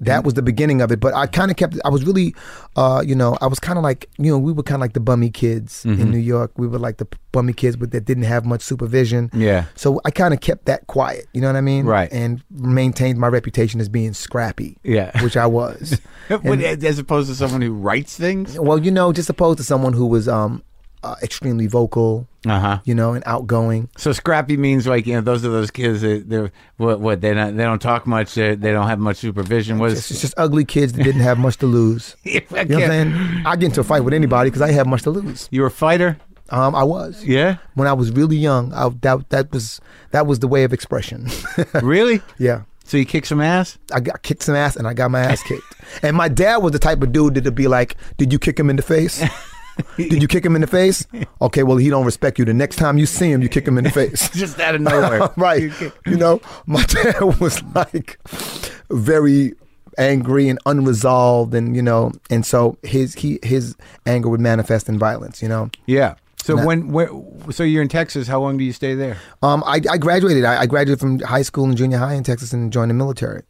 that was the beginning of it. But I kind of kept, I was really, uh, you know, I was kind of like, you know, we were kind of like the bummy kids Mm-hmm. in New York. We were like the bummy kids with, that didn't have much supervision. Yeah. So I kind of kept that quiet, you know what I mean? Right. And maintained my reputation as being scrappy. Yeah. Which I was. What, as opposed to someone who writes things. well, you know, just opposed to someone who was um uh, extremely vocal, Uh huh. you know, and outgoing. So scrappy means like you know those are those kids that they're what what they don't they don't talk much they they don't have much supervision. What It's just ugly kids that didn't have much to lose. I You know what I'm saying? I get into a fight with anybody because I have much to lose. you were a fighter? Um, I was. Yeah. When I was really young, I, that that was that was the way of expression. really? yeah. So you kick some ass? I got kicked some ass and I got my ass kicked. And my dad was the type of dude that'd be like, "Did you kick him in the face? Did you kick him in the face? Okay, well he don't respect you. The next time you see him, you kick him in the face." Just out of nowhere. right. You know, my dad was like very angry and unresolved, and you know, and so his he his anger would manifest in violence. You know, Yeah. So when where so you're in Texas? How long do you stay there? um, I, I graduated. I, I graduated from high school and junior high in Texas and joined the military.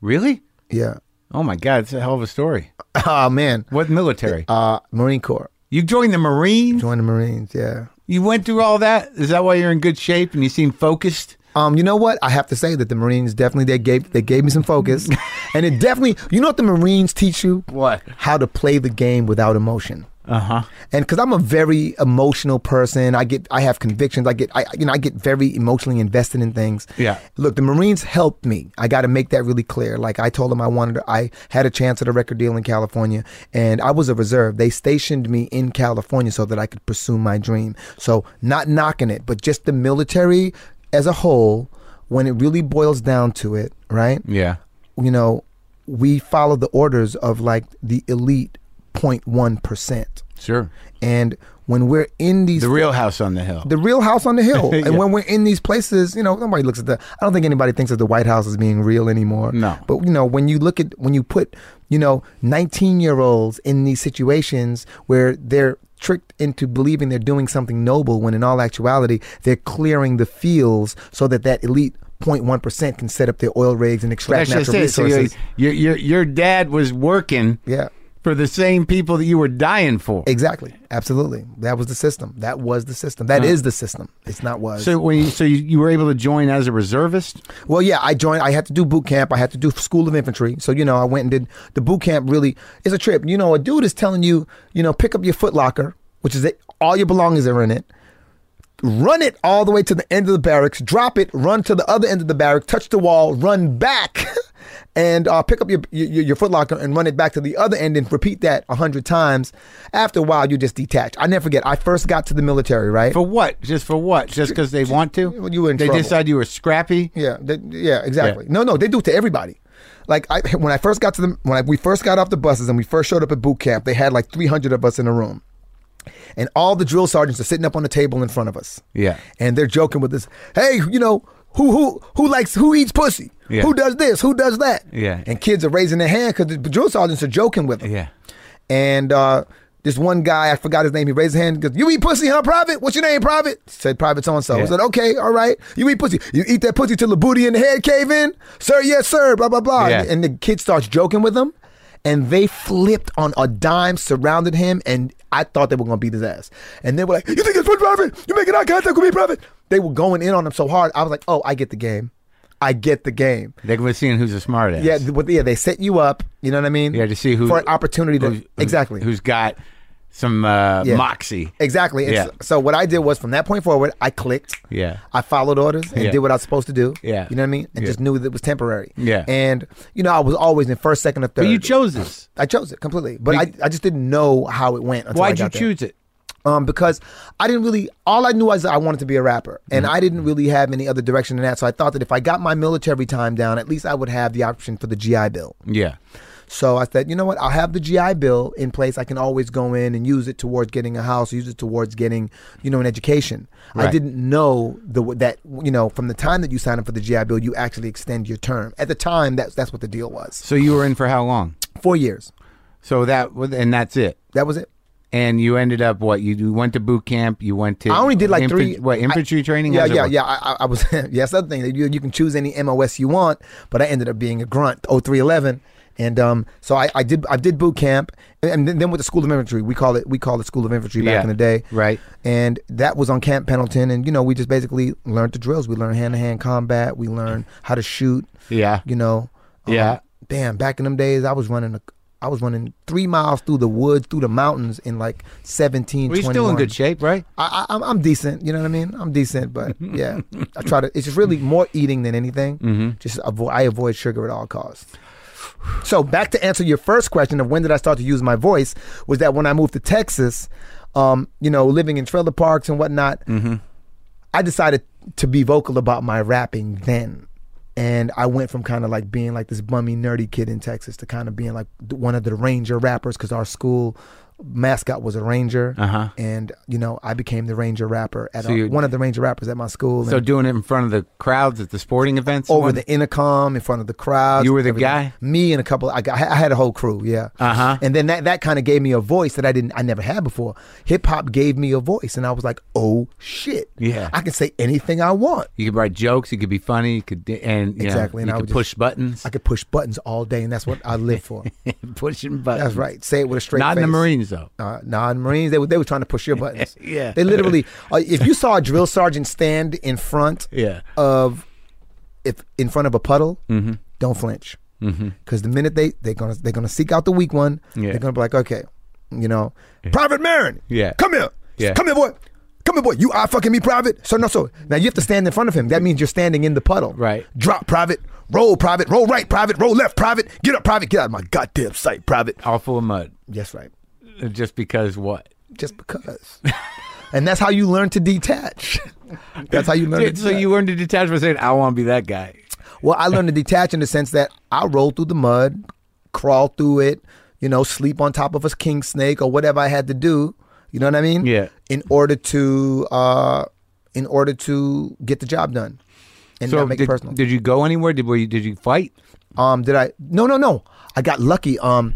Really? Yeah. Oh my God, it's a hell of a story. Oh man. What military? Uh, Marine Corps. You joined the Marines? Joined the Marines. Yeah. You went through all that? Is that why you're in good shape and you seem focused? Um, you know what? I have to say that the Marines definitely they gave they gave me some focus, and it definitely you know what the Marines teach you What? how to play the game without emotion. Uh huh. and because I'm a very emotional person, I get I have convictions. I get I you know I get very emotionally invested in things. Yeah. Look, the Marines helped me. I got to make that really clear. Like I told them, I wanted. To, I had a chance at a record deal in California, and I was a reserve. They stationed me in California so that I could pursue my dream. So not knocking it, but just the military as a whole. When it really boils down to it, right? Yeah. you know, we follow the orders of like the elite 0.1 percent. Sure. And when we're in these The real house on the hill. the real house on the hill, Yeah. and when we're in these places, you know, nobody looks at the. I don't think anybody thinks of the White House as being real anymore. No. But you know, when you look at when you put, you know, 19 year olds in these situations where they're tricked into believing they're doing something noble, when in all actuality they're clearing the fields so that that elite 0.1 percent can set up their oil rigs and extract just natural it. So resources. your, your your dad was working yeah. For the same people that you were dying for. Exactly. Absolutely. That was the system. That was the system. That uh, is the system. It's not was. So when you, so you, you were able to join as a reservist. well, yeah, I joined. I had to do boot camp. I had to do school of infantry. So you know, I went and did the boot camp. Really, it's a trip. You know, a dude is telling you, you know, pick up your foot locker, which is it. All your belongings are in it. Run it all the way to the end of the barracks. Drop it. Run to the other end of the barrack. Touch the wall. Run back. And uh, pick up your, your your foot locker and run it back to the other end and repeat that a hundred times. After a while, you just detach. I never forget. I first got to the military, right? For what? Just for what? Just because they want to? Well, you were in they trouble. decide you were scrappy. Yeah, they, yeah, exactly. No, no, they do it to everybody. Like I, when I first got to the when I, we first got off the buses and we first showed up at boot camp, they had like 300 of us in a room, and all the drill sergeants are sitting up on the table in front of us. Yeah. and they're joking with us. Hey, you know who who who likes who eats pussy? Yeah. Who does this? Who does that? Yeah. and kids are raising their hand because the drill sergeants are joking with them. Yeah. And uh, this one guy, I forgot his name, he raised his hand and goes, You eat pussy, huh, Private? What's your name, Private? Said Private so and so. I said, Okay, all right. You eat pussy. You eat that pussy till the booty and the head cave in? Sir, yes, sir, blah, blah, blah. Yeah. And the kid starts joking with him. And they flipped on a dime, surrounded him, and I thought they were gonna beat his ass. And they were like, You think it's fun, Private? You making eye contact with me, Private? They were going in on him so hard. I was like, Oh, I get the game. I get the game. They were seeing who's a smart ass. Yeah, but yeah, they set you up. You know what I mean? Yeah, to see who for an opportunity to who's- exactly. who's got some uh, Yeah. moxie. Exactly. And Yeah. so, so what I did was from that point forward, I clicked. Yeah. I followed orders and Yeah. did what I was supposed to do. Yeah. You know what I mean? And Yeah. just knew that it was temporary. Yeah. And, you know, I was always in first, second, or third. But you chose this. I chose it completely. But I, I just didn't know how it went until Why'd you there. choose it? Um, because I didn't really. All I knew was I wanted to be a rapper, and Mm-hmm. I didn't really have any other direction than that. So I thought that if I got my military time down, at least I would have the option for the GI Bill. Yeah. So I said, you know what? I'll have the GI Bill in place. I can always go in and use it towards getting a house, use it towards getting, you know, an education. I didn't know the that you know from the time that you sign up for the GI Bill, you actually extend your term. At the time, that's that's what the deal was. So you were in for how long? Four years. So that was- and that's it. That was it. And you ended up what? You, went to boot camp. You went to. I only did like infan- three. What infantry I- training? Yeah, yeah, yeah. I, I- was. yeah, that's other thing. You, you can choose any MOS you want, but I ended up being a grunt. 0311. And um, so I, I did I did boot camp, and then, then with the School of Infantry, we call it we call it School of Infantry back Yeah, in the day, right. And that was on Camp Pendleton, and you know we just basically learned the drills. We learned hand to hand combat. We learned how to shoot. Yeah. You know. Um, Yeah. Damn, back in them days, I was running a, I was running three miles through the woods, through the mountains in like 17, Well, you're still in good shape, right? I, I, I'm, I'm decent. You know what I mean? I'm decent, but yeah, I try to. It's just really more eating than anything. Mm-hmm. Just avoid. I avoid sugar at all costs. So back to answer your first question of when did I start to use my voice was that when I moved to Texas, um, you know, living in trailer parks and whatnot, Mm-hmm. I decided to be vocal about my rapping then. And I went from kind of like being like this bummy, nerdy kid in Texas to kind of being like one of the Ranger rappers because our school mascot was a Ranger. Uh-huh. And, you know, I became the Ranger rapper at So you- one of the Ranger rappers at my school. So doing it in front of the crowds at the sporting events. over What? the intercom, in front of the crowd. You were the guy? Me and a couple. I, got, I had a whole crew. Yeah. Uh-huh. And then that that kind of gave me a voice that I didn't. I never had before. Hip hop gave me a voice, and I was like, oh shit. Yeah. I can say anything I want. You could write jokes. You could be funny. You could and you know, Exactly, and you I could would just- push buttons. I could push buttons all day, and that's what I live for. Pushing buttons. That's right. Say it with a straight Not face. in the Marines though. Uh, nah, the Marines they were, they were trying to push your buttons. Yeah. They literally, uh, if you saw a drill sergeant stand in front Yeah. of, if in front of a puddle, Mm-hmm. don't flinch. Because the minute they they're gonna they're gonna seek out the weak one, Yeah. they're gonna be like, okay, you know, Private Marin, Yeah. come here, Yeah. come here, boy. Come here, boy. You are fucking me, private. So no, so now you have to stand in front of him. That means you're standing in the puddle. Right. Drop, private. Roll, private. Roll right, private. Roll left, private. Get up, private. Get out of my goddamn sight, private. All full of mud. Yes, right. Just because what? just because. and that's how you learn to detach. That's how you learn. Dude, so detach. you learned to detach by saying, "I want to be that guy." well, I learned to detach in the sense that I roll through the mud, crawl through it, you know, sleep on top of a king snake or whatever I had to do. You know what I mean? Yeah. In order to, uh, in order to get the job done, and So not make did, it personal. did you go anywhere? Did were you, did you fight? Um, did I? No, no, no. I got lucky. Um,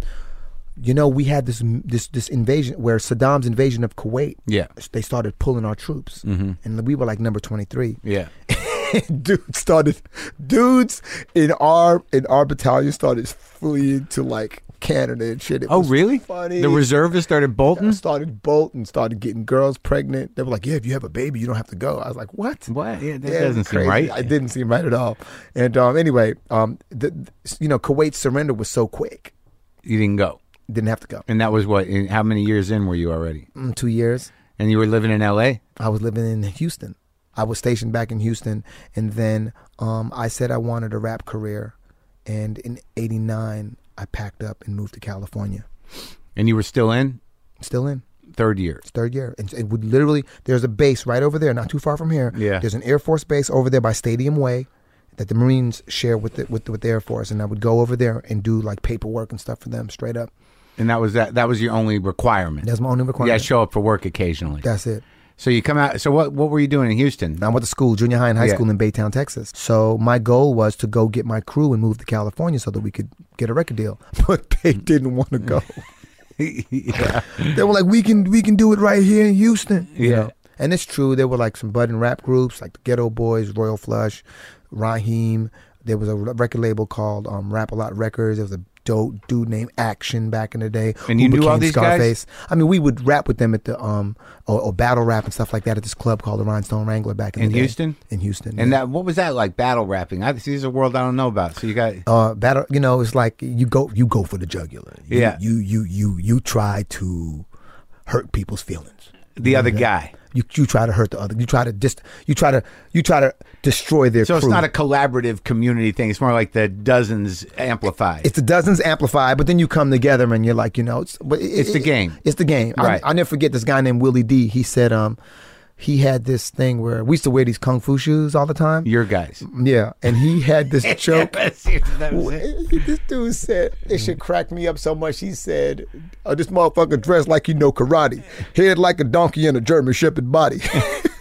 you know, we had this this this invasion where Saddam's invasion of Kuwait. Yeah. They started pulling our troops, Mm-hmm. and we were like number twenty three. Yeah. dudes started, dudes in our in our battalion started fleeing to like Canada and shit. It Oh, was really? Funny. The reservists started bolting. started bolting, started getting girls pregnant. They were like, "Yeah, if you have a baby, you don't have to go." I was like, "What?" What? Yeah, that Yeah, doesn't seem right. It didn't seem right at all. And um, anyway, um, the- you know, Kuwait's surrender was so quick. You didn't go, Didn't have to go. and that was what? In, how many years in were you already? Mm, two years. And you were living in L.A. I was living in Houston. I was stationed back in Houston, and then um, I said I wanted a rap career, and in '89 I packed up and moved to California. and you were still in Still in third year. it's third year, and it would literally there's a base right over there, not too far from here. Yeah. there's an Air Force base over there by Stadium Way that the Marines share with the, with the, with the Air Force, and I would go over there and do like paperwork and stuff for them straight up. And that was that. That was your only requirement. That's my only requirement. yeah, show up for work occasionally. That's it. So you come out. So what? What were you doing in Houston? I went to school, junior high and high Yeah. school in Baytown, Texas. So my goal was to go get my crew and move to California so that we could get a record deal. But they didn't want to go. yeah. they were like, "We can, we can do it right here in Houston." you Yeah. know? And it's true. There were like some budding rap groups like the Ghetto Boys, Royal Flush, Raheem. There was a record label called um, Rap a Lot Records. There was a dope dude named Akshen back in the day. And you knew all these guys? I mean, we would rap with them at the um or, or battle rap and stuff like that at this club called the Rhinestone Wrangler back in, In the day. Houston? In Houston, And yeah. that what was that like? Battle rapping. I, see, this is a world I don't know about. So you got. uh battle you know it's like you go you go for the jugular You- Yeah. you you you you try to hurt people's feelings. The other guy. You you try to hurt the other. You try to just you try to you try to destroy their. So it's not a collaborative community thing. It's more like the dozens amplified. It's the dozens amplified, but then you come together and you're like, you know, it's but it- It's the game. It's the game. Right. I, I never forget this guy named Willie D. He said, um, he had this thing where we used to wear these kung fu shoes all the time. Your guys. Yeah, and he had this joke. That was it. this dude said it should crack me up so much. He said, oh, "This motherfucker dressed like he know karate, head like a donkey and a German Shepherd body."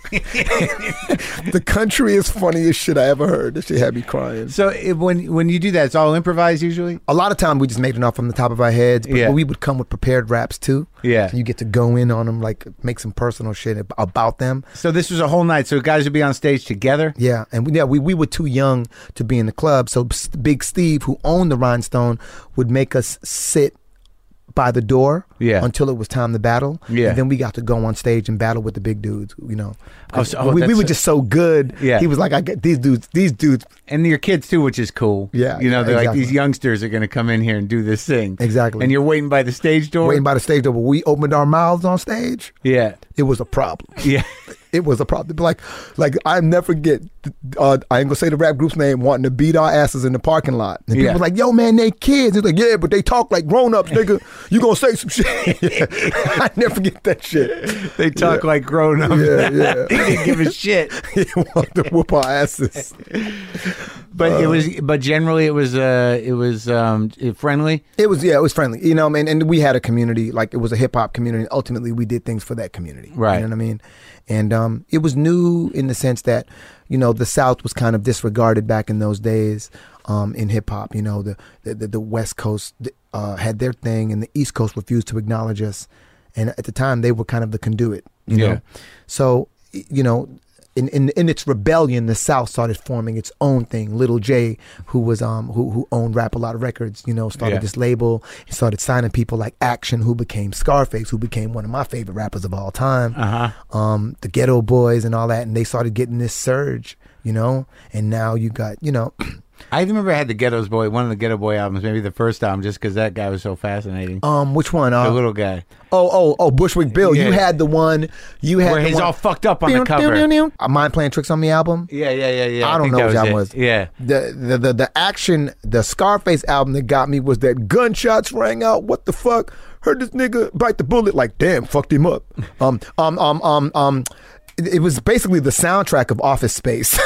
the country is funniest shit I ever heard. This shit had me crying. So it, when when you do that, it's all improvised usually. A lot of time we just made it off from the top of our heads, but Yeah. we would come with prepared raps too. Yeah. so you get to go in on them, like make some personal shit about them. So this was a whole night. So guys would be on stage together. Yeah, and we, yeah, we, we were too young to be in the club. So Big Steve, who owned the Rhinestone, would make us sit by the door Yeah. until it was time to battle. Yeah. and then we got to go on stage and battle with the big dudes. You know, Oh, so- oh, we, we were just so good. Yeah. he was like, I get these dudes. These dudes, And your kids too, which is cool. Yeah, you know, they're like these youngsters are going to come in here and do this thing. Exactly. And you're waiting by the stage door. waiting by the stage door. When we opened our mouths on stage, yeah, it was a problem. yeah. It was a problem. Like, like I never get. Uh, I ain't gonna say the rap group's name. Wanting to beat our asses in the parking lot. And Yeah. people like, "Yo, man, they kids." He's like, "Yeah, but they talk like grown ups, nigga. You gonna say some shit?" I never get that shit. They talk like grown ups. Yeah, yeah. they didn't give a shit. He wanted to whoop our asses. But it Uh. was, but generally it was, uh, it was um, friendly. It was yeah, it was friendly. You know, and and we had a community like it was a hip hop community. Ultimately, we did things for that community. Right. You know what I mean? And um, it was new in the sense that you know the South was kind of disregarded back in those days um, in hip hop. You know, the the, the, West Coast uh, had their thing, and the East Coast refused to acknowledge us. And at the time, they were kind of the conduit. You Yeah. know, so you know. In, in in its rebellion, the South started forming its own thing. Little J, who was um who who owned Rap a Lot of Records, you know, started Yeah. this label. He started signing people like Akshen, who became Scarface, who became one of my favorite rappers of all time. Uh huh. Um, the Ghetto Boys and all that, and they started getting this surge, you know. And now you got, you know, I remember I had the Ghetto's Boy, one of the Ghetto Boy albums, maybe the first album, just because that guy was so fascinating. um, which one? Uh, the little guy, oh, oh, oh, Bushwick Bill. Yeah. You had the one. You had where the he's one, all fucked up on the cover. Uh, Mind playing tricks on me album. Yeah, yeah, yeah, yeah. I don't think know that which was album was. Yeah. The, the the the Akshen, the Scarface album that got me was that gunshots rang out. What the fuck? Heard this nigga bite the bullet. Like damn, fucked him up. Um um um um um. It it was basically the soundtrack of Office Space.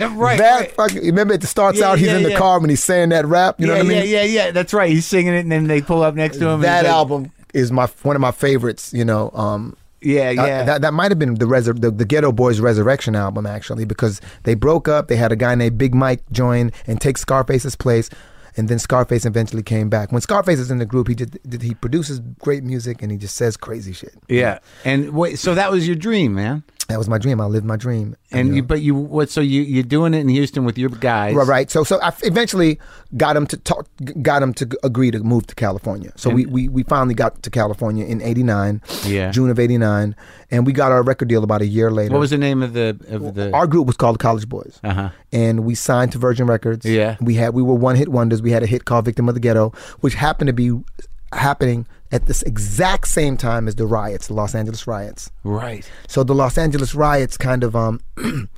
right. that right. fucking. Remember, it starts Yeah, out. He's yeah, in the yeah. car when he's saying that rap. You know yeah, what I mean? yeah, yeah, yeah. That's right. He's singing it, and then they pull up next to him. and That he's like- album is my one of my favorites. You know. Um, Yeah, Uh, yeah. that that might have been the, resur- the the Ghetto Boys Resurrection album actually because they broke up. They had a guy named Big Mike join and take Scarface's place, and then Scarface eventually came back. When Scarface is in the group, he did, did he produces great music and he just says crazy shit. yeah. And wait, so that was your dream, man. That was my dream. I lived my dream. And know. you, but you, what? So you, you're doing it in Houston with your guys, Right, right. So, so I eventually got him to talk, got him to agree to move to California. So we, we, we finally got to California in '89, Yeah. June of '89, and we got our record deal about a year later. What was the name of the of the? our group was called the College Boyz, Uh huh. and we signed to Virgin Records. Yeah. we had we were one hit wonders. We had a hit called "Victim of the Ghetto," which happened to be happening at this exact same time as the riots, the Los Angeles riots. Right. So the Los Angeles riots kind of um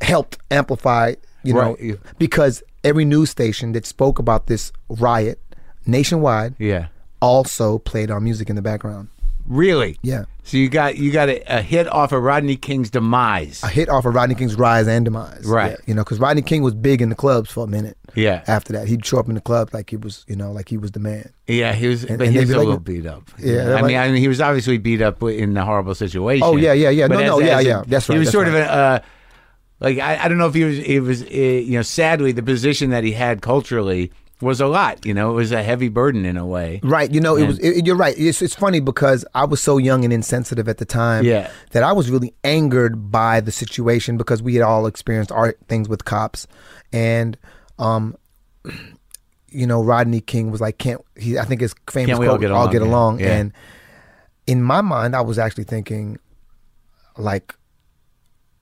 helped amplify, you know, Right, because every news station that spoke about this riot nationwide Yeah. also played our music in the background. Really? Yeah. So you got you got a, a hit off of Rodney King's demise. A hit off of Rodney King's rise and demise. Right. Yeah, you know, because Rodney King was big in the clubs for a minute. Yeah. After that, he'd show up in the club like he was, you know, like he was the man. Yeah, he was, And- but and he was a like- little beat up. Yeah, I mean, like- I mean, he was obviously beat up in a horrible situation. Oh, yeah, yeah, yeah. But No, no, yeah, yeah. That's right, He was sort of a, uh, like I, I don't know if he was, he was, uh, you know, sadly the position that he had culturally was a lot. You know, it was a heavy burden in a way. Right. You know, it was. It, you're right. It's, it's funny because I was so young and insensitive at the time. Yeah. That I was really angered by the situation because we had all experienced our things with cops, and um, you know, Rodney King was like, "Can't he?" I think his famous Can't we all quote, get "All get along." Yeah. And in my mind, I was actually thinking, like.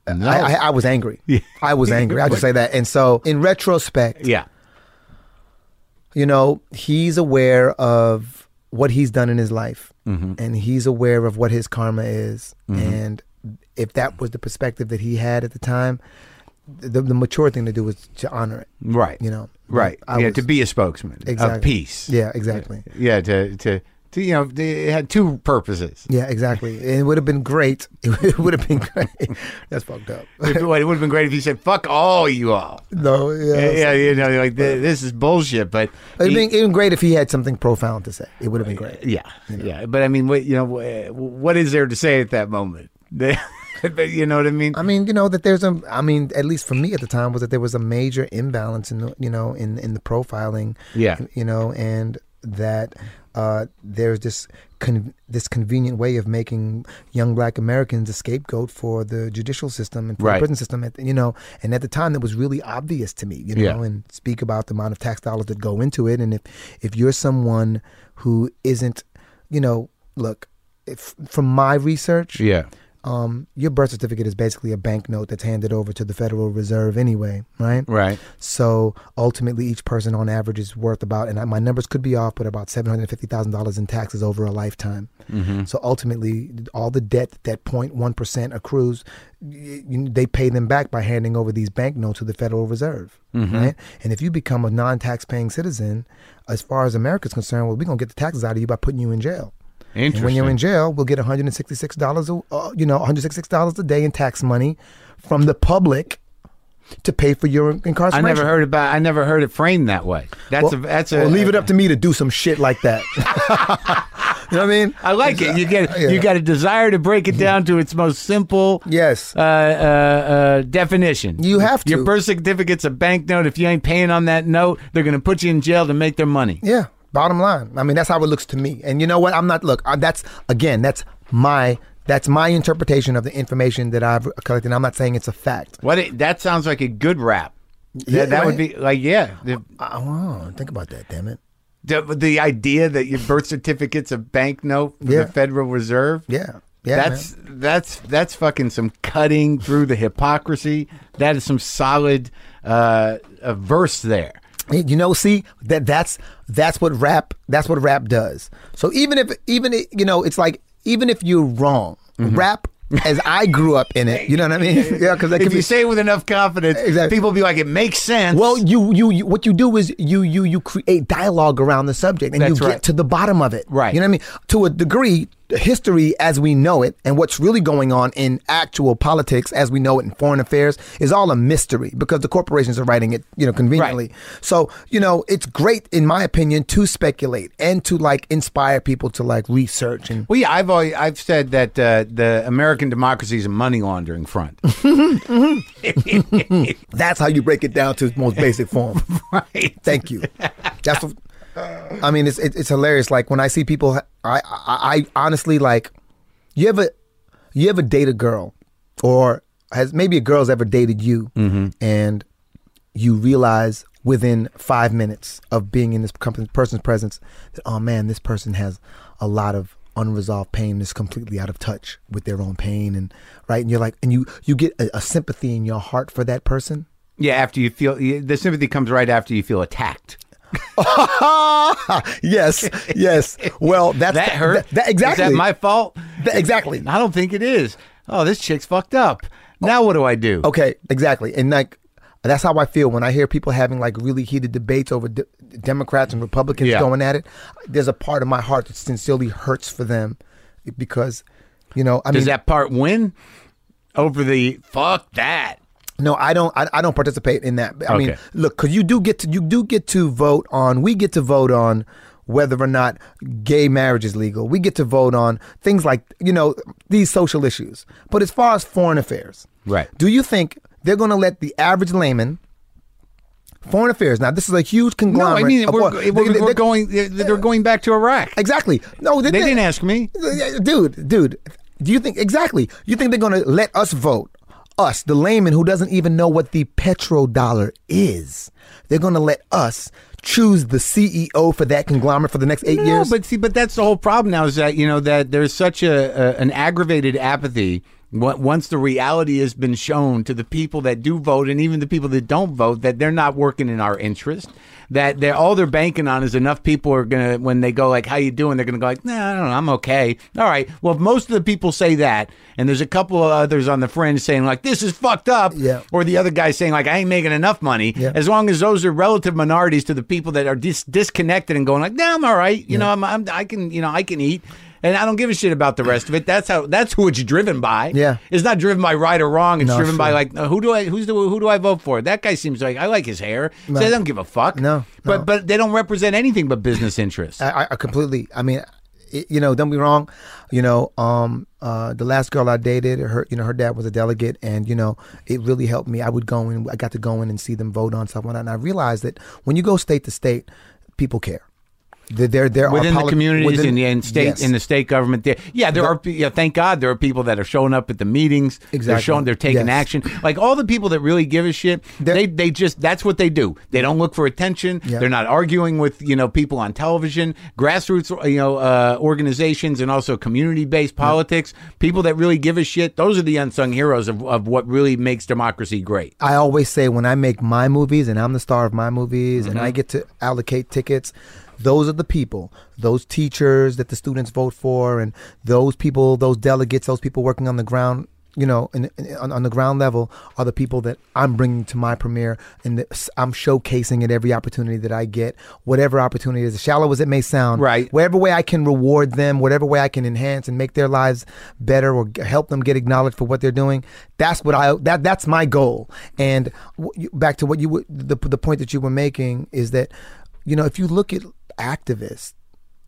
No. I, I, I was angry. I was angry. I'll just say that. And so, in retrospect, Yeah. You know, he's aware of what he's done in his life, mm-hmm. and he's aware of what his karma is, mm-hmm. and if that was the perspective that he had at the time, the, the mature thing to do was to honor it. Right. You know, Right. I yeah, was- to be a spokesman Exactly. of peace. Yeah, exactly. Yeah, to to to you know, it had two purposes. Yeah, exactly. It would have been great. It would have been great. That's fucked up. it would have been great if he said "fuck all you all." no, yeah. Yeah, you know, like th- this is bullshit. But It'd he- been even great if he had something profound to say. It would have been great. yeah, yeah. But I mean, what you know, what is there to say at that moment? you know what I mean? I mean, you know that there's a. I mean, at least for me at the time was that there was a major imbalance in the, you know in in the profiling. Yeah. You know, and that uh, there's this con- this convenient way of making young Black Americans a scapegoat for the judicial system and for Right. the prison system. At, you know, and at the time that was really obvious to me. You know, Yeah. and speak about the amount of tax dollars that go into it, and if if you're someone who isn't, you know, look. If, from my research, yeah, um, your birth certificate is basically a banknote that's handed over to the Federal Reserve anyway, right? right. So ultimately, each person on average is worth about, and I- my numbers could be off, but about seven hundred fifty thousand dollars in taxes over a lifetime. Mm-hmm. So ultimately, all the debt that 0.1 percent accrues, they pay them back by handing over these banknotes to the Federal Reserve, right? And if you become a non-tax-paying citizen, as far as America's concerned, well, we're gonna get the taxes out of you by putting you in jail. Interesting. And when you're in jail, we'll get $166 a uh, you know $166 a day in tax money from the public to pay for your incarceration. I never heard about. I never heard it framed that way. That's Well, a. That's a. well, leave it up to me to do some shit like that. you know what I mean? I like it. You get. Yeah. You got a desire to break it down to its most simple. Yes. Uh, uh, uh, definition. You have to. Your birth certificate's a banknote. If you ain't paying on that note, they're going to put you in jail to make their money. Yeah. Bottom line. I mean, that's how it looks to me. And you know what? I'm not. Look, I, that's again. That's my. That's my interpretation of the information that I've collected. I'm not saying it's a fact. What? It, that sounds like a good rap. Yeah, that, that would be like yeah. The, I, oh, think about that. Damn it. the, the idea that your birth certificate's a banknote for Yeah. the Federal Reserve. Yeah. Yeah. that's that's that's fucking some cutting through the hypocrisy. That is some solid uh, verse there. You know, see that that's that's what rap that's what rap does. So even if even you know, it's like even if you're wrong, Mm-hmm. rap as I grew up in it, you know what I mean? Yeah, because If you say it with enough confidence, Exactly. people be like, it makes sense. well, you, you you what you do is you you you create dialogue around the subject and That's you right. get to the bottom of it. Right. You know what I mean? To a degree, history as we know it and what's really going on in actual politics as we know it in foreign affairs is all a mystery because the corporations are writing it, you know, conveniently. So, you know, it's great in my opinion to speculate and to like inspire people to like research and Well, yeah, I've always, I've said that uh, the American democracy is a money laundering front. that's how you break it down to its most basic form. right. Thank you. That's what I mean. It's it, it's hilarious. Like when I see people, I, I I honestly like. You ever you ever date a girl, or has maybe a girl's ever dated you, mm-hmm. and you realize within five minutes of being in this person's presence that oh man, this person has a lot of unresolved pain is completely out of touch with their own pain and right and you're like and you you get a, a sympathy in your heart for that person Yeah, after you feel the sympathy comes right after you feel attacked. yes, yes. Well, that's That hurt. That, that- exactly. Is that my fault? That- exactly. I don't think it is. Oh, this chick's fucked up. Now what do I do? Okay, exactly. And like that's how I feel when I hear people having like really heated debates over de- Democrats and Republicans Yeah. going at it. There's a part of my heart that sincerely hurts for them because, you know, I Does mean, that part win over the fuck that? No, I don't. I, I don't participate in that. I mean, look, because you do get to you do get to vote on. We get to vote on whether or not gay marriage is legal. We get to vote on things like you know these social issues. But as far as foreign affairs, Right. Do you think they're going to let the average layman? Foreign affairs. Now, this is a huge conglomerate. No. I mean we're, they- we're, they- we're going. They're, they're going back to Iraq. exactly. No, They didn't ask me. dude, dude. Do you think exactly? You think they're going to let us vote? Us, the layman who doesn't even know what the petrodollar is. They're going to let us choose the CEO for that conglomerate for the next eight No, years. but see, but that's the whole problem now is that you know that there's such a, a an aggravated apathy Once the reality has been shown to the people that do vote and even the people that don't vote that they're not working in our interest, that they're all they're banking on is enough people are gonna when they go like, "How you doing?" They're gonna go like, "Nah, I don't know, I'm okay." All right. Well, if most of the people say that, and there's a couple of others on the fringe saying like, "This is fucked up," Yeah. or the other guy saying like, "I ain't making enough money," Yeah. as long as those are relative minorities to the people that are dis- disconnected and going like, "Nah, I'm all right," you know, I'm, I'm I can you know I can eat. And I don't give a shit about the rest of it. That's how. That's who it's driven by. Yeah. it's not driven by right or wrong. It's No, driven by sure. like who do I who's the who do I vote for? That guy seems like I like his hair. So they don't give a fuck. No, but no. but they don't represent anything but business interests. I, I- I completely. I mean, it, you know, don't be wrong. You know, um, uh, the last girl I dated, her, you know, her dad was a delegate, and you know, it really helped me. I would go in, I got to go in and see them vote on stuff, and I realized that when you go state to state, people care. There, there, within are the communities within- in the in state yes. in the state government. There, yeah, there are. Yeah, thank God there are people that are showing up at the meetings. Exactly, They're showing. They're taking Yes. action. Like all the people that really give a shit. They're- they they just that's what they do. They don't look for attention. Yeah. They're not arguing with you know people on television, grassroots you know uh, organizations, and also community based politics. People that really give a shit. Those are the unsung heroes of, of what really makes democracy great. I always say when I make my movies and I'm the star of my movies and Mm-hmm. I get to allocate tickets, those are the people, those teachers that the students vote for, and those people, those delegates, those people working on the ground, you know, in, in, on, on the ground level are the people that I'm bringing to my premiere and that I'm showcasing at every opportunity that I get, whatever opportunity is, as shallow as it may sound, Right. Whatever way I can reward them, whatever way I can enhance and make their lives better or g- help them get acknowledged for what they're doing. That's what I that that's my goal. And w- back to what you were, the the point that you were making is that you know if you look at activists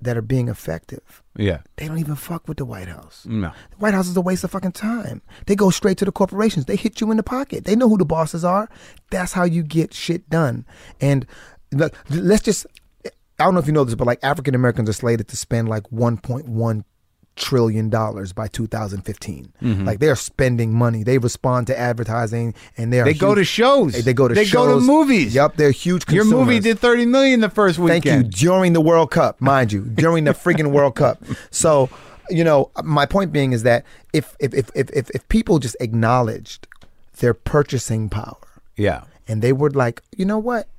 that are being effective, Yeah. they don't even fuck with the White House. No. The White House is a waste of fucking time. They go straight to the corporations. They hit you in the pocket. They know who the bosses are. That's how you get shit done. And let's just I don't know if you know this, but like African Americans are slated to spend like 1.1 trillion dollars by 2015. Mm-hmm. Like they're spending money. They respond to advertising and they are They go to shows. They go to shows They go to movies. Yep, they're huge consumers. Your movie did thirty million the first weekend. Thank you. During the World Cup, mind you, during the freaking World Cup. So, you know, my point being is that if if if if if, if people just acknowledged their purchasing power Yeah. and they were like, you know what,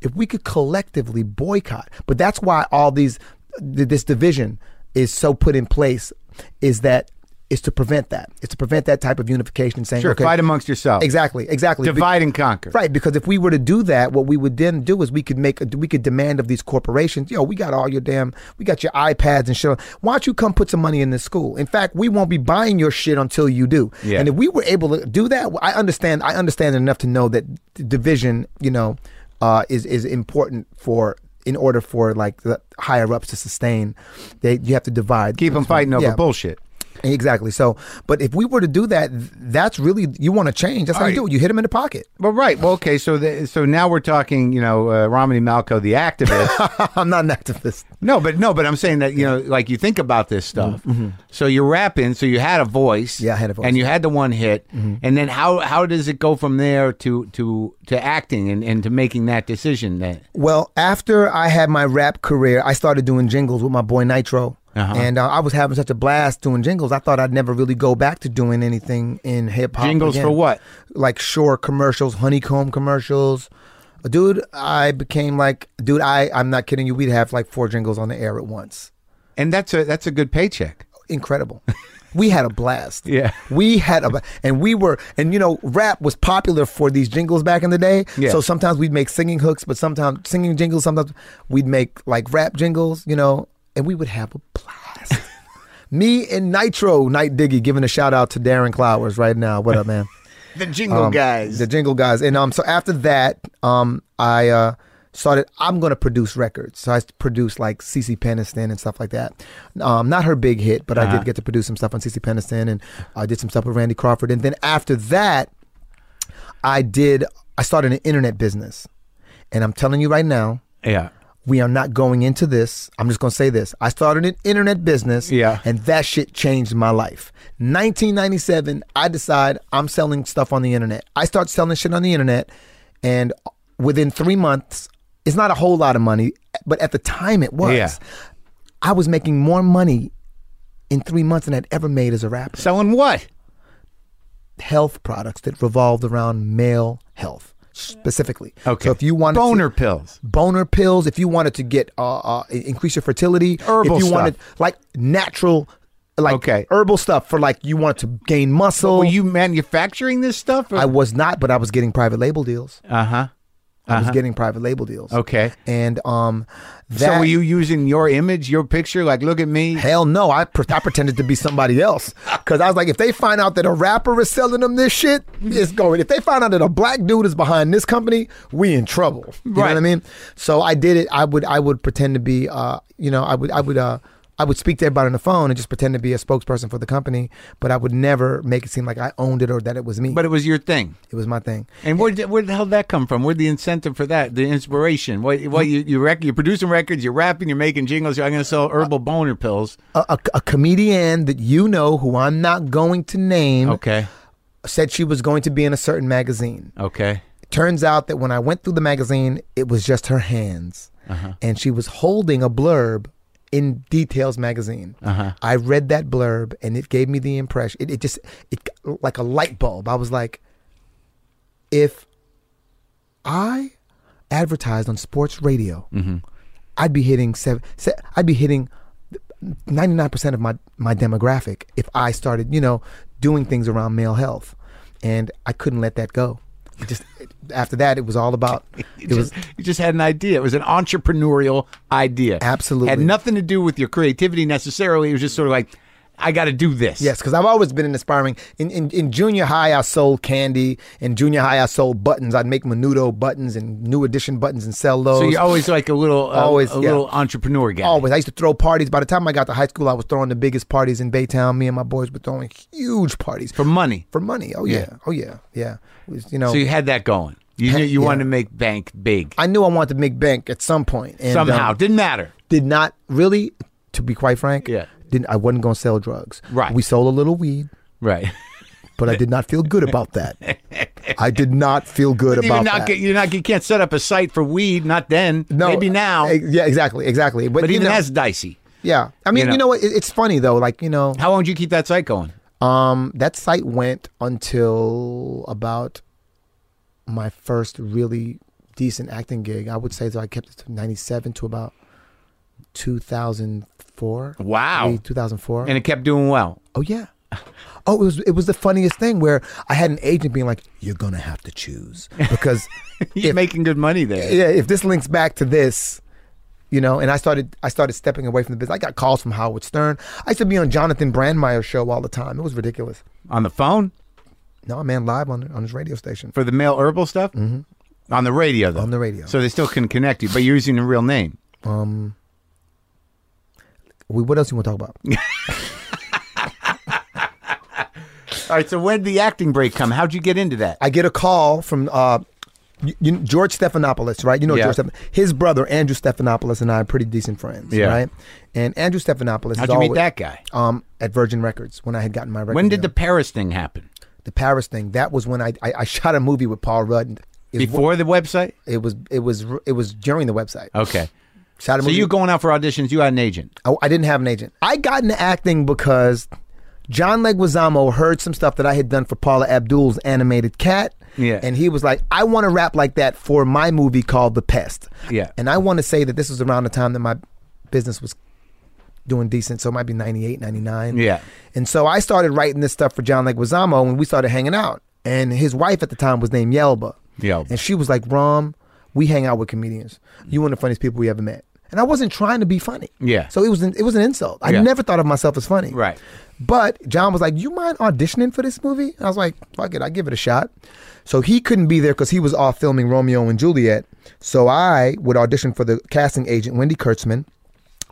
if we could collectively boycott, but that's why all these this division is so put in place, is that is to prevent that. It's to prevent that type of unification. Saying, Sure. okay, Fight amongst yourselves. Exactly, exactly. Be- Divide and conquer. Right, because if we were to do that, what we would then do is we could make we could demand of these corporations, yo, we got all your damn, we got your iPads and shit. Why don't you come put some money in this school? In fact, we won't be buying your shit until you do. Yeah. And if we were able to do that, I understand. I understand enough to know that division, you know, uh, is is important for in order for like the higher ups to sustain. They you have to divide. Keep them fighting over Yeah. bullshit. Exactly. So, but if we were to do that, that's really you want to change. That's how All you right. do it. You hit him in the pocket. Well, right. Well, okay. So, the, so now we're talking. You know, uh, Romany Malco, the activist. I'm not an activist. no, but no, but I'm saying that you know, like you think about this stuff. So you're rapping. So you had a voice. Mm-hmm. Yeah, I had a voice. Mm-hmm. and you had the one hit. And then how how does it go from there to to to acting and, and to making that decision? Then Well, after I had my rap career, I started doing jingles with my boy Nitro. Uh-huh. And uh, I was having such a blast doing jingles. I thought I'd never really go back to doing anything in hip hop. Jingles again. for what? Like Shore commercials, Honeycomb commercials. Dude, I became like, dude, I I'm not kidding you. We'd have like four jingles on the air at once. and that's a that's a good paycheck. Incredible. we had a blast. Yeah. We had a, and we were, and you know, rap was popular for these jingles back in the day. Yeah. So sometimes we'd make singing hooks, but sometimes singing jingles, sometimes we'd make like rap jingles, you know, and we would have a blast. Me and Nitro, Night Diggy, giving a shout out to Darren Clowers right now. What up, man? The jingle Um, The jingle guys. And um, so after that, um, I uh, started. I'm gonna produce records. So I produced like CeCe Peniston and stuff like that. Um, not her big hit, but I Uh-huh. did get to produce some stuff on CeCe Peniston, and I did some stuff with Randy Crawford. And then after that, I did. I started an internet business, and I'm telling you right now. Yeah. We are not going into this. I'm just going to say this. I started an internet business. Yeah. And that shit changed my life. 1997, I decide I'm selling stuff on the internet. I start selling shit on the internet. And within three months, it's not a whole lot of money, but at the time it was. Yeah. I was making more money in three months than I'd ever made as a rapper. Selling what? health products that revolved around male health specifically. Okay. So if you wanted boner to, pills. boner pills, if you wanted to get uh, uh increase your fertility, Herbal if you stuff. wanted like natural like Okay. herbal stuff for like you wanted to gain muscle. Were you manufacturing this stuff? I was not, but I was getting private label deals. Uh huh. I was getting private label deals. Okay. And um that so were you using your image, your picture? Like, look at me. Hell no, I, pre- I pretended to be somebody else because I was like, if they find out that a rapper is selling them this shit, it's going. If they find out that a black dude is behind this company, we in trouble. You know Right. what I mean? So I did it. I would I would pretend to be, uh, you know, I would I would uh, I would speak to everybody on the phone and just pretend to be a spokesperson for the company, but I would never make it seem like I owned it or that it was me. But it was your thing. it was my thing. And where did, where the hell did that come from? Where'd the incentive for that? The inspiration? What? What you you rec- you're producing records, you're rapping, you're making jingles. You're going to sell herbal boner pills. A, a, a comedian that you know, who I'm not going to name, Okay. said she was going to be in a certain magazine. Okay. Turns out that when I went through the magazine, it was just her hands. Uh-huh. And she was holding a blurb in Details magazine. Uh-huh. I read that blurb and it gave me the impression, it, it just, it like a light bulb. I was like, if I advertised on sports radio, mm-hmm. I'd be hitting seven, se- I'd be hitting 99% of my, my demographic if I started, you know, doing things around male health. And I couldn't let that go. Just after that, it was all about, You it was, just, you just had an idea. It was an entrepreneurial idea. Absolutely. Had nothing to do with your creativity necessarily. It was just sort of like, I got to do this. Yes, because I've always been an aspiring. In, in in junior high, I sold candy. In junior high, I sold buttons. I'd make Menudo buttons and New Edition buttons and sell those. So you're always like a little, uh, Always, a yeah. little entrepreneur guy. Always. I used to throw parties. By the time I got to high school, I was throwing the biggest parties in Baytown. Me and my boys were throwing huge parties for money. for money. Oh yeah. Yeah. Oh yeah. Yeah. Was, you know, So you had that going. You knew you yeah. wanted to make bank big I knew I wanted to make bank at some point. And, somehow. um, Didn't matter. did not really, to be quite frank. Yeah. Didn't I wasn't going to sell drugs. Right. We sold a little weed. Right. But I did not feel good about that. I did not feel good about not. that. Get, you're not. You can't set up a site for weed. Not then. No, Maybe now. eh, Yeah, exactly, exactly. But, but even know, that's dicey. yeah. I mean, you you know. know, what? It, it's funny though. Like you know, How long did you keep that site going? um, that site went until about my first really decent acting gig. I would say that I kept it to '97 to about 2004. Wow. 2004. And it kept doing well. oh yeah. Oh, it was it was the funniest thing where I had an agent being like, "You're gonna have to choose because You're if making good money there. yeah, if this links back to this, you know, and I started I started stepping away from the business. I got calls from Howard Stern. I used to be on Jonathon Brandmeier's show all the time. It was ridiculous. On the phone No, man, live on on his radio station. for the male herbal stuff. Mm-hmm. On the radio though. On the radio. So they still can connect you, but you're using a real name. Um, we, what else you want to talk about? All right. So when did the acting break come? How'd you get into that? I get a call from uh, you, you, George Stephanopoulos, right? You know Yeah. George Stephan- His brother Andrew Stephanopoulos and I are pretty decent friends, Yeah. right? And Andrew Stephanopoulos. How'd you meet that guy? Um, at Virgin Records when I had gotten my record. When did the. Paris thing happen? the Paris thing? That was when I I, I shot a movie with Paul Rudd. Before the website? It was it was it was during the website. Okay. Shot a So movie. you going out for auditions? You had an agent. I, I didn't have an agent. I got into acting because John Leguizamo heard some stuff that I had done for Paula Abdul's animated cat. Yeah. And he was like, I want to rap like that for my movie called The Pest. Yeah. And I want to say that this was around the time that my business was doing decent. So it might be 98, 99. Yeah. And so I started writing this stuff for John Leguizamo and we started hanging out. And his wife at the time was named Yelba. Yelba. And she was like, Rom, we hang out with comedians. You mm-hmm. one of the funniest people we ever met. And I wasn't trying to be funny. Yeah. So it was an, it was an insult. I Yeah. never thought of myself as funny. Right. But John was like, "You mind auditioning for this movie?" And I was like, "Fuck it, I give it a shot." So he couldn't be there because he was off filming Romeo and Juliet. So I would audition for the casting agent Wendy Kurtzman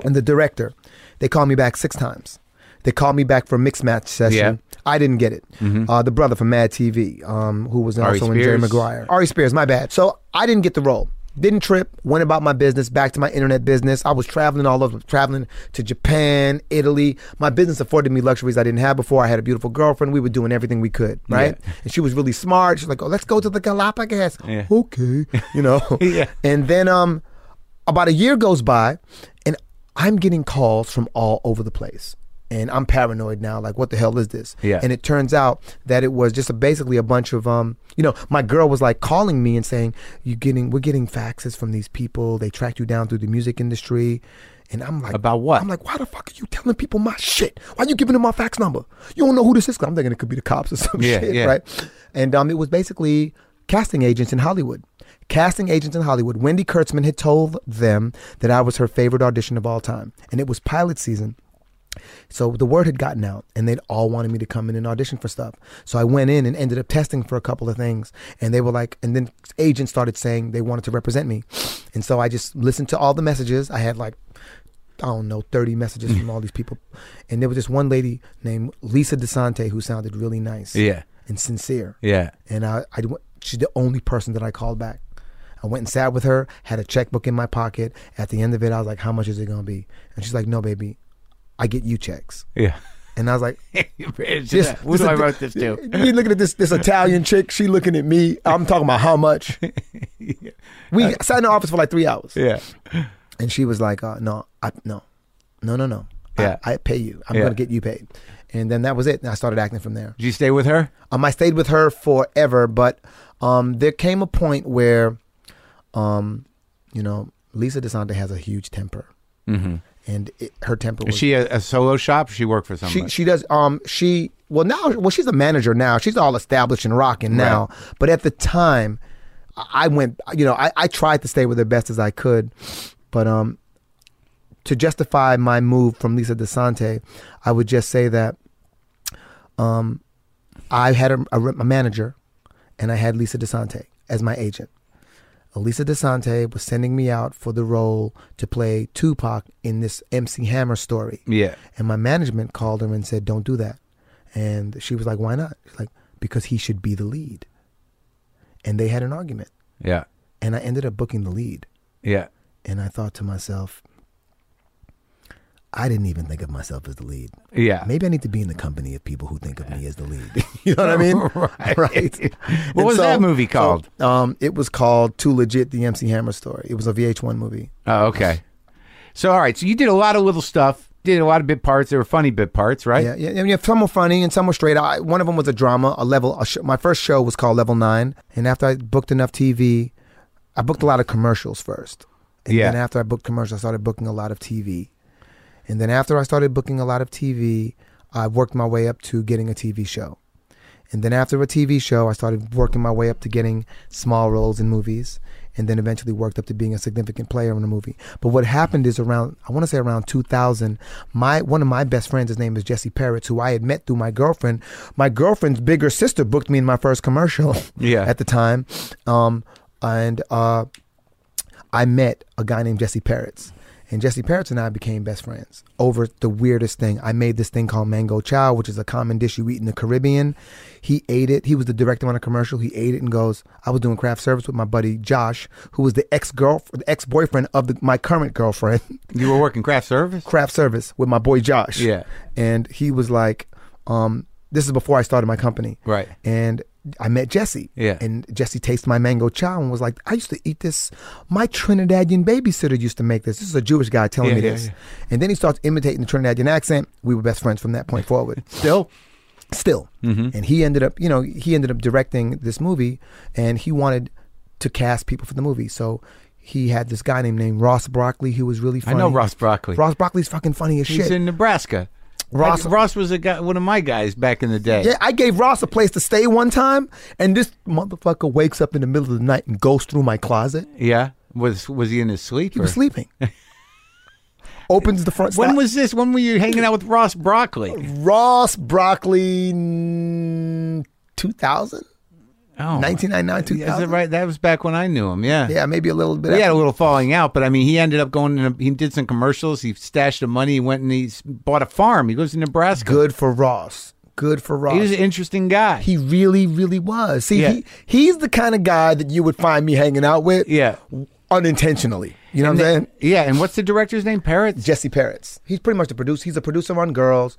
and the director. They called me back six times. They called me back for a mixed match session. Yeah. Mm-hmm. I didn't get it. Uh, the brother from Mad TV, um, who was also in Jerry Maguire. Aries Spears, my bad. So I didn't get the role. Didn't trip. Went about my business. Back to my internet business. I was traveling all over, traveling to Japan, Italy. My business afforded me luxuries I didn't have before. I had a beautiful girlfriend. We were doing everything we could, right? Yeah. And she was really smart. She's like, "Oh, let's go to the Galapagos." Yeah. Okay, you know. Yeah. And then um, about a year goes by, and I'm getting calls from all over the place. And I'm paranoid now. Like, what the hell is this? Yeah. And it turns out that it was just a, basically a bunch of um, you know, my girl was like calling me and saying, "You getting? We're getting faxes from these people. They tracked you down through the music industry." And I'm like, About what? I'm like, why the fuck are you telling people my shit? Why are you giving them my fax number? You don't know who this is. I'm thinking it could be the cops or some Yeah, shit, yeah. right? And um, it was basically casting agents in Hollywood. Casting agents in Hollywood. Wendy Kurtzman had told them that I was her favorite audition of all time, and it was pilot season. So the word had gotten out, and they'd all wanted me to come in and audition for stuff. So I went in and ended up testing for a couple of things, and they were like, and then agents started saying they wanted to represent me, and so I just listened to all the messages. I had like, I don't know, thirty messages from all these people, and there was this one lady named Lisa DeSante who sounded really nice Yeah. and sincere, Yeah. and I, I she's the only person that I called back. I went and sat with her, had a checkbook in my pocket. At the end of it, I was like, "How much is it gonna be?" And she's like, "No, baby, I get you checks." Yeah. And I was like, This, Who do I wrote this to? You looking at this this Italian chick? She looking at me. I'm talking about how much. We sat in the office for like three hours, Yeah. and she was like, uh, "No, I no, no, no, no. Yeah. I, I pay you. I'm Yeah. gonna get you paid." And then that was it. And I started acting from there. Did you stay with her? Um, I stayed with her forever, but um, there came a point where, um, you know, Lisa DeSante has a huge temper, Mm-hmm. And it, her temper Is was. she a, a solo shop? Or she work for somebody? she she does um she well now well she's a manager now she's all established and rocking now but at the time I I went you know I, I tried to stay with her best as I could but um to justify my move from Lisa DeSante I would just say that um I had a, a, a manager and I had Lisa DeSante as my agent Elisa DeSante was sending me out for the role to play Tupac in this MC Hammer story. yeah. And my management called her and said, "Don't do that." And she was like, "Why not?" She's like, "Because he should be the lead." And they had an argument, Yeah. and I ended up booking the lead. Yeah. And I thought to myself, I didn't even think of myself as the lead. Yeah. Maybe I need to be in the company of people who think of me as the lead. you know what I mean? Right. Right. What And was that movie called? so, um, it was called Too Legit: The MC Hammer Story. It was a VH1 movie. Oh, okay. So, all right. So you did a lot of little stuff. Did a lot of bit parts. They were funny bit parts, right? Yeah, yeah, yeah. yeah, Some were funny and some were straight. I, one of them was a drama, a level. A sh- my first show was called Level Nine, and after I booked enough TV, I booked a lot of commercials first, and Yeah. then after I booked commercials, I started booking a lot of TV, and then after I started booking a lot of TV, I worked my way up to getting a TV show, and then after a TV show, I started working my way up to getting small roles in movies, and then eventually worked up to being a significant player in a movie. But what happened is around, I want to say around 2000, my one of my best friends, his name is Jesse Peretz, who I had met through my girlfriend. My girlfriend's bigger sister booked me in my first commercial Yeah. at the time, um, and uh, I met a guy named Jesse Peretz. And Jesse Peretz and I became best friends over the weirdest thing. I made this thing called mango chow, which is a common dish you eat in the Caribbean. He ate it. He was the director on a commercial. He ate it and goes, I was doing craft service with my buddy Josh, who was the ex girl, the ex boyfriend of the, my current girlfriend. You were working craft service. craft service with my boy Josh. Yeah. And he was like, um, this is before I started my company. Right. And I met Jesse. Yeah. And Jesse tasted my mango chow and was like, I used to eat this. My Trinidadian babysitter used to make this. This is a Jewish guy telling Yeah, me yeah, this. yeah. And then he starts imitating the Trinidadian accent. We were best friends from that point forward. Still. Still. Mm-hmm. And he ended up, you know, he ended up directing this movie and he wanted to cast people for the movie. So he had this guy named named Ross Broccoli who was really funny. I know Ross Broccoli. Ross Broccoli's fucking funny as He's shit. He's in Nebraska. Ross- Ross, Ross was a guy, one of my guys back in the day. Yeah, I gave Ross a place to stay one time, and this motherfucker wakes up in the middle of the night and goes through my closet. Yeah. Was was he in his sleep? He or- was sleeping. Opens the front. When stop- was this? When were you hanging out with Ross Broccoli? Ross Broccoli? Mm, two thousand. Oh, 1999, Is it 2000? right? That was back when I knew him. Yeah. Yeah, maybe a little bit. We had a little falling out, but I mean, he ended up going. In a, he did some commercials. He stashed the money. He went and he bought a farm. He lives in Nebraska. Good for Ross. Good for Ross. He was an interesting guy. He really, really was. See, Yeah. he he's the kind of guy that you would find me hanging out with yeah. unintentionally. You know And what I'm saying? yeah. And what's the director's name? Peretz. Jesse Peretz. He's pretty much the producer. He's a producer on Girls.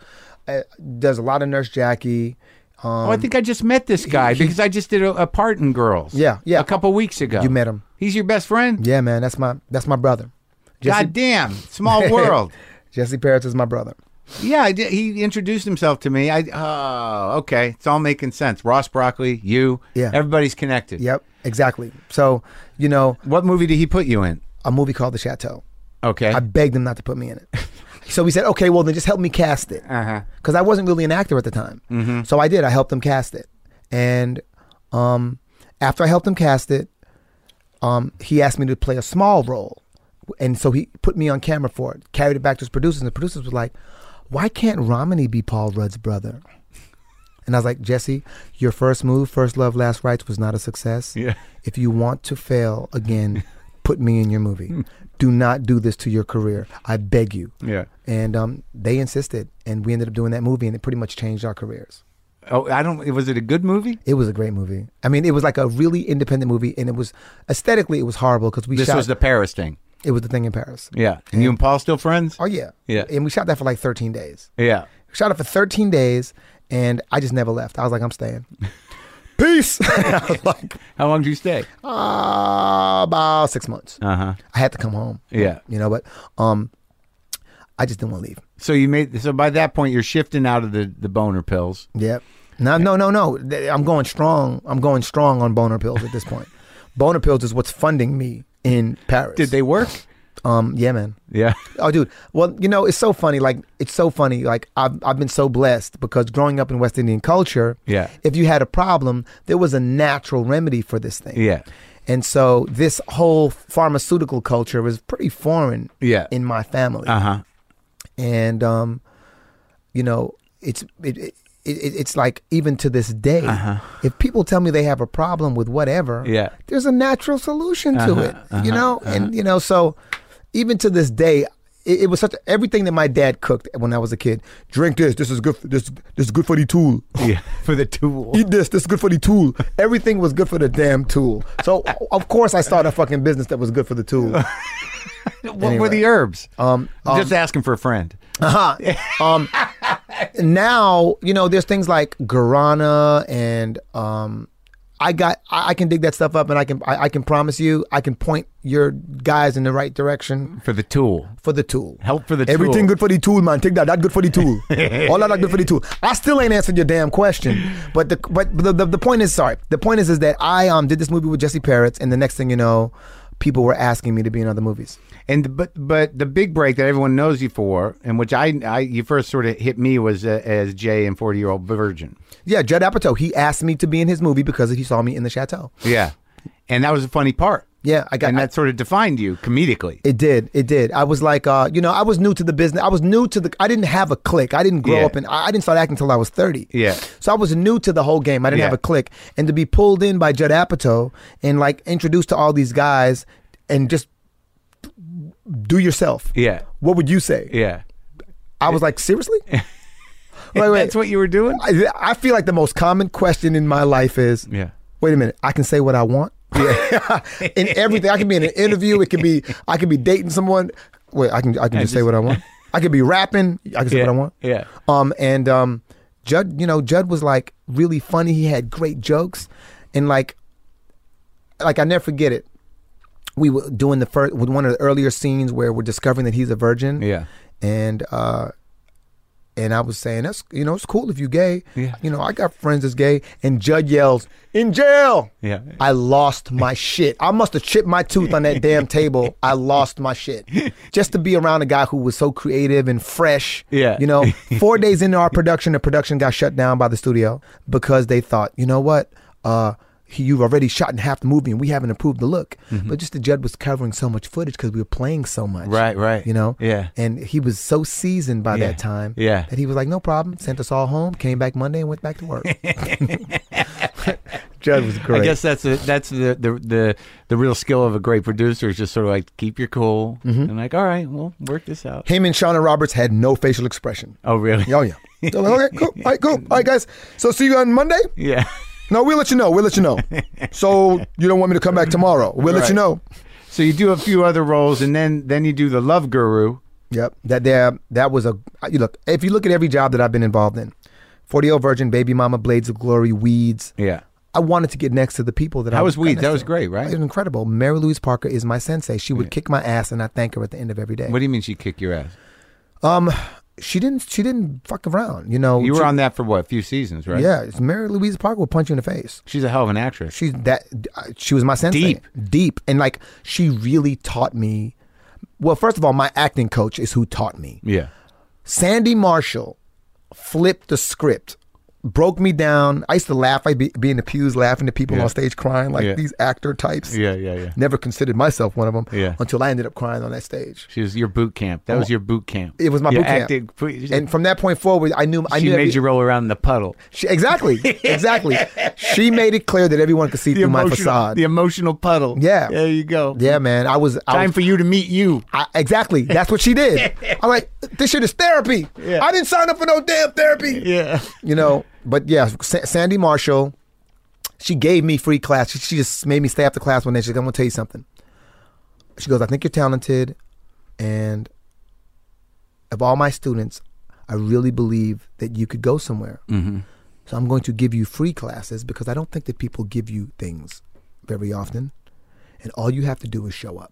Uh, does a lot of Nurse Jackie. Um, oh, I think I just met this guy because I just did a, a part in Girls. Yeah, yeah. A couple weeks ago. You met him. He's your best friend. Yeah, man, that's my that's my brother. Jesse, God damn, small world. Jesse Peretz is my brother. Yeah, he introduced himself to me. I oh, okay, it's all making sense. Ross Broccoli, you, Yeah. everybody's connected. Yep, exactly. So, you know, What movie did he put you in? a movie called The Chateau. Okay. I begged him not to put me in it. so we said, okay, well then just help me cast it, Uh-huh. because I wasn't really an actor at the time. Mm-hmm. So I did. I helped him cast it, and um, after I helped him cast it, um, he asked me to play a small role, and so he put me on camera for it. Carried it back to his producers, and the producers were like, "Why can't Romany be Paul Rudd's brother?" And I was like, Jesse, your first move, First Love, Last Rites, was not a success. Yeah. If you want to fail again, put me in your movie. Do not do this to your career. I beg you. Yeah. And um, they insisted, and we ended up doing that movie, and it pretty much changed our careers. Oh, I don't. Was it a good movie? It was a great movie. I mean, it was like a really independent movie, and it was aesthetically it was horrible because we This shot. was the Paris thing. it was the thing in Paris. Yeah. And you and Paul still friends? Oh yeah, Yeah. And we shot that for like 13 days. Yeah. We shot it for 13 days, and I just never left. I was like, I'm staying. Peace. Like, How long did you stay? uh, about six months. Uh huh. I had to come home. Yeah. You know, but um, I just didn't want to leave. So you made. So by that point, you're shifting out of the the boner pills. Yep. No, no, no, no. Th- I'm going strong. I'm going strong on boner pills at this point. boner pills is what's funding me in Paris. Did they work? Um, yeah, man. Yeah. Oh, dude. Well, you know, it's so funny. Like, it's so funny. Like, I've I've been so blessed because growing up in West Indian culture, Yeah. if you had a problem, there was a natural remedy for this thing. Yeah. And so this whole pharmaceutical culture was pretty foreign Yeah. in my family. Uh huh. and um, you know, it's it, it, it it's like even to this day, uh-huh. if people tell me they have a problem with whatever, Uh-huh. Yeah. there's a natural solution to Uh-huh, it, you know, and you know, so even to this day. It, it was such a, everything that my dad cooked when I was a kid. Drink this. This is good. For, this this is good for the tool. Yeah. For the tool. Eat this. This is good for the tool. Everything was good for the damn tool. So of course I started a fucking business that was good for the tool. What were the herbs? Um, I'm just asking for a friend. uh-huh. um, now you know there's things like guarana and um, I got I, I can dig that stuff up and I can I, I can promise you I can point your guys in the right direction For the tool. for the tool. Help for the Everything tool. Everything good for the tool, man. Take that. That good for the tool. All that good for the tool. I still ain't answered your damn question. But the but the, the, the point is sorry. The point is is that I um did this movie with Jesse Peretz and the next thing you know, people were asking me to be in other movies. And but but the big break that everyone knows you for, and which I, I you first sort of hit me was uh, as Jay and Forty Year Old Virgin. Yeah, Judd Apatow. He asked me to be in his movie because he saw me in the chateau. Yeah, and that was a funny part, Yeah, I got and that sort of defined you comedically. It did. It did. I was like, uh, you know, I was new to the business. I was new to the. I didn't have a click. I didn't grow Yeah. up and I I didn't start acting until I was thirty. Yeah. So I was new to the whole game. I didn't Yeah. have a click, and to be pulled in by Judd Apatow and like introduced to all these guys and just do yourself. Yeah, What would you say? yeah. I was like, seriously. wait, wait. That's what you were doing. I, I feel like the most common question in my life is, Yeah. wait a minute, I can say what I want. Yeah. in everything. I can be in an interview. It can be I can be dating someone. Wait, I can I can just, say just- what I want. I could be rapping. I can say Yeah. what I want. Yeah. Um and um Judd, you know, Judd was like really funny. He had great jokes. And like like I never forget it. We were doing the first with one of the earlier scenes where we're discovering that he's a virgin. Yeah. And uh and I was saying that's you know it's cool if you gay. Yeah. You know I got friends that's gay. And Judd yells in jail. Yeah. I lost my shit. I must have chipped my tooth on that damn table. I lost my shit. Just to be around a guy who was so creative and fresh. Yeah. You know, four days into our production, the production got shut down by the studio because they thought, you know what? Uh, he, you've already shot in half the movie and we haven't improved the look. But just the Judd was covering so much footage because we were playing so much. Mm-hmm. Right, right. You know? Yeah. And he was so seasoned by Yeah. that time Yeah. that he was like, no problem. Sent us all home, came back Monday and went back to work. Judd was great. I guess that's the that's the, the the the real skill of a great producer is just sort of like keep your cool Mm-hmm. and like, all right, we'll work this out. him and Shauna Roberts had no facial expression. Oh, really? Oh yeah. They're like, okay, cool. All right, cool. All right, guys. So see you on Monday. Yeah. No, we'll let you know. We'll let you know. So you don't want me to come back tomorrow? We'll let you know. So you do a few other roles, and then then you do the Love Guru. Yep. That there. That was a. You look. If you look at every job that I've been involved in, Forty Old Virgin, Baby Mama, Blades of Glory, Weeds. Yeah. I wanted to get next to the people that I How was got Weeds? That was great, right? It was incredible. Mary Louise Parker is my sensei. She would kick my ass, and I thank her at the end of every day. What do you mean she kick your ass? Um, she didn't she didn't fuck around. You know, You were she- on that for what? A few seasons, right? Yeah, it's Mary Louise Parker will punch you in the face. She's a hell of an actress. She's that she was my sensei. Deep. deep, and like she really taught me. Well, first of all, my acting coach is who taught me. Yeah. Sandy Marshall flipped the script, broke me down. I used to laugh. I'd be, be in the pews laughing at people Yeah. on stage crying like Yeah. these actor types. Yeah, yeah, yeah. Never considered myself one of them Yeah. until I ended up crying on that stage. She was your boot camp. That was oh. your boot camp. Oh. It was my You boot camp. And from that point forward, I knew I she knew made you roll around in the puddle. She, exactly, exactly. she made it clear that everyone could see through my facade. the emotional puddle. Yeah. there you go. yeah, man. I was I Time was, for you to meet you. I, exactly. That's what she did. I'm like, this shit is therapy. Yeah. I didn't sign up for no damn therapy. Yeah, You know, but yeah, Sa- Sandy Marshall, she gave me free class. She, she just made me stay after class one day. She's like, I'm going to tell you something. She goes, I think you're talented. And of all my students, I really believe that you could go somewhere. mm-hmm. So I'm going to give you free classes because I don't think that people give you things very often. And all you have to do is show up.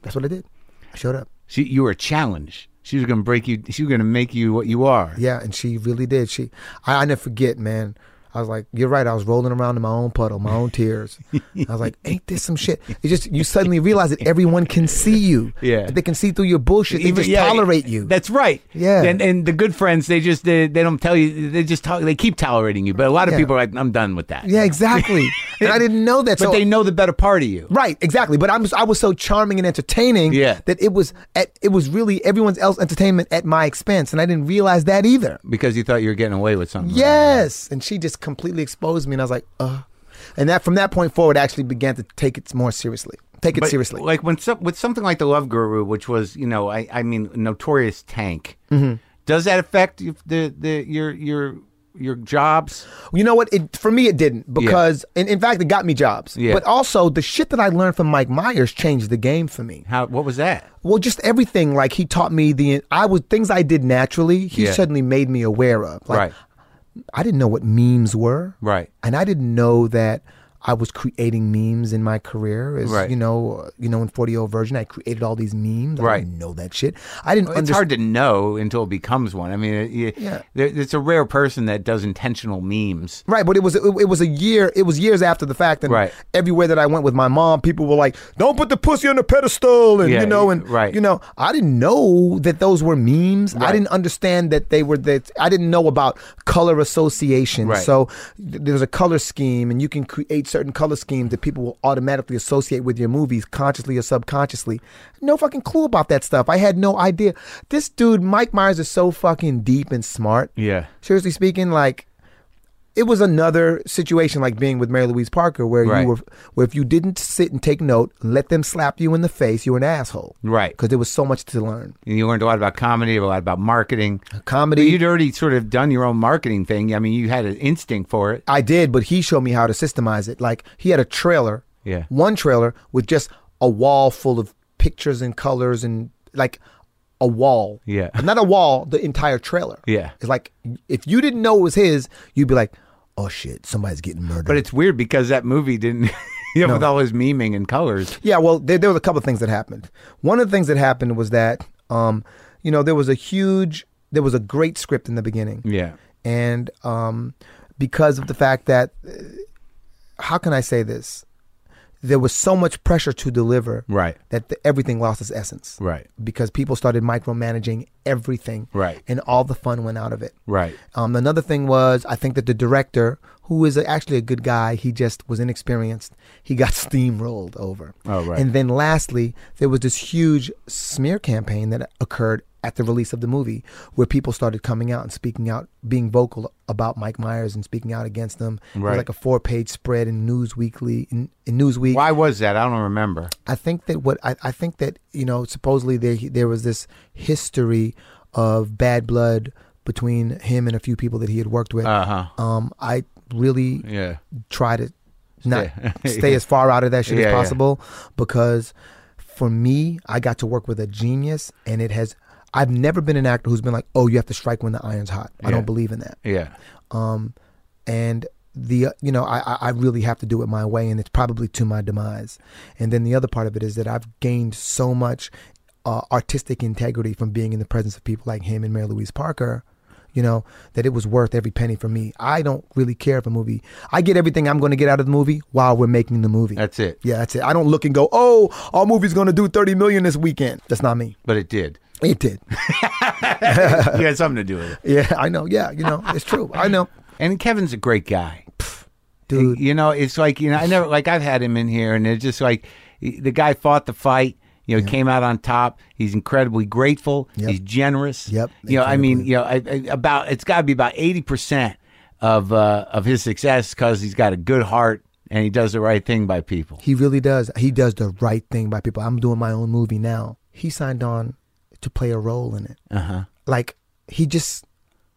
That's what I did. I showed up. she you were a challenge. She was to break you. She was to make you what you are. Yeah, and she really did. She, I, I never forget, man. I was like, you're right. I was rolling around in my own puddle, my own tears. I was like, ain't this some shit? It's just you suddenly realize that everyone can see you. Yeah. they can see through your bullshit. They just yeah, tolerate you. That's right. Yeah. And and the good friends, they just they, they don't tell you. They just talk. They keep tolerating you. But a lot of Yeah. people are like, I'm done with that. yeah, exactly. and I didn't know that. But so they know the better part of you. Right, exactly. But I'm I was so charming and entertaining Yeah. that it was at it was really everyone's else entertainment at my expense, and I didn't realize that either. Because you thought you were getting away with something. Yes, and she just completely exposed me, and I was like, uh. And that from that point forward, I actually began to take it more seriously. Take it But, seriously. Like when some, with something like the Love Guru, which was you know I I mean notorious tank. Mm-hmm. Does that affect the the your your your jobs? You know what? It for me it didn't because in, in fact it got me jobs. Yeah. But also the shit that I learned from Mike Myers changed the game for me. How what was that? Well, just everything. Like he taught me the I was things I did naturally. He Yeah. suddenly made me aware of. Like right, I didn't know what memes were. right. and I didn't know that I was creating memes in my career. As Right. you know, uh, you know, in 40 year old version, I created all these memes. I Right. didn't know that shit. I didn't. It's under- hard to know until it becomes one. I mean, it, Yeah. there, it's a rare person that does intentional memes. Right, but it was it, it was a year. It was years after the fact, and Right. everywhere that I went with my mom, people were like, "Don't put the pussy on the pedestal," and Yeah, you know, and right. you know, I didn't know that those were memes. I didn't understand that they were that. I didn't know about color association. Right. So th- there's a color scheme, and you can create certain color schemes that people will automatically associate with your movies, consciously or subconsciously. No fucking clue about that stuff. I had no idea. This dude, Mike Myers, is so fucking deep and smart Yeah, seriously speaking, like it was another situation like being with Mary Louise Parker, where Right. you were, where if you didn't sit and take note, let them slap you in the face, you were an asshole. right. Because there was so much to learn. And you learned a lot about comedy, a lot about marketing. Uh, but Comedy, you'd already sort of done your own marketing thing. I mean, you had an instinct for it. I did, but he showed me how to systemize it. Like he had a trailer, Yeah. one trailer with just a wall full of pictures and colors and like a wall. Yeah. Not a wall, the entire trailer. Yeah. It's like if you didn't know it was his, you'd be like, oh shit, somebody's getting murdered. But it's weird because that movie didn't, you know, with all his memeing and colors. Yeah, well, there, there was a couple of things that happened. One of the things that happened was that, um, you know, there was a huge, there was a great script in the beginning, Yeah. and um, because of the fact that, uh, how can I say this? There was so much pressure to deliver Right. that the, everything lost its essence. Right. Because people started micromanaging everything. Right. And all the fun went out of it. Right. Um, another thing was, I think that the director, who is actually a good guy, he just was inexperienced. He got steamrolled over. Oh, right. And then lastly, there was this huge smear campaign that occurred at the release of the movie where people started coming out and speaking out, being vocal about Mike Myers and speaking out against him. It Right. was like a four page spread in Newsweekly, in, in Newsweek. Why was that? I don't remember. I think that what I, I think that you know supposedly there there was this history of bad blood between him and a few people that he had worked with. Uh huh. Um, I really Yeah. try to not Stay- stay as far out of that shit Yeah, as yeah. possible because for me, I got to work with a genius, and it has. I've never been an actor who's been like, "Oh, you have to strike when the iron's hot." I Yeah. don't believe in that. Yeah. Um, and the uh, you know I I- I really have to do it my way, and it's probably to my demise. And then the other part of it is that I've gained so much uh, artistic integrity from being in the presence of people like him and Mary Louise Parker. You know that it was worth every penny for me. I don't really care if a movie. I get everything I'm going to get out of the movie while we're making the movie. That's it. yeah, that's it. I don't look and go, "Oh, our movie's going to do 30 million this weekend." That's not me. But it did. It did. you had something to do with it. Yeah, I know. Yeah, you know, it's true. I know, And Kevin's a great guy. dude. You know, it's like you know, I never like I've had him in here, and it's just like the guy fought the fight. You know, came out on top. He's incredibly grateful. Yep. He's generous. Yep, You know, I mean, you know, I, I, about it's got to be about eighty percent of uh, of his success because he's got a good heart and he does the right thing by people. He really does. He does the right thing by people. I'm doing my own movie now. He signed on to play a role in it. Uh huh. Like he just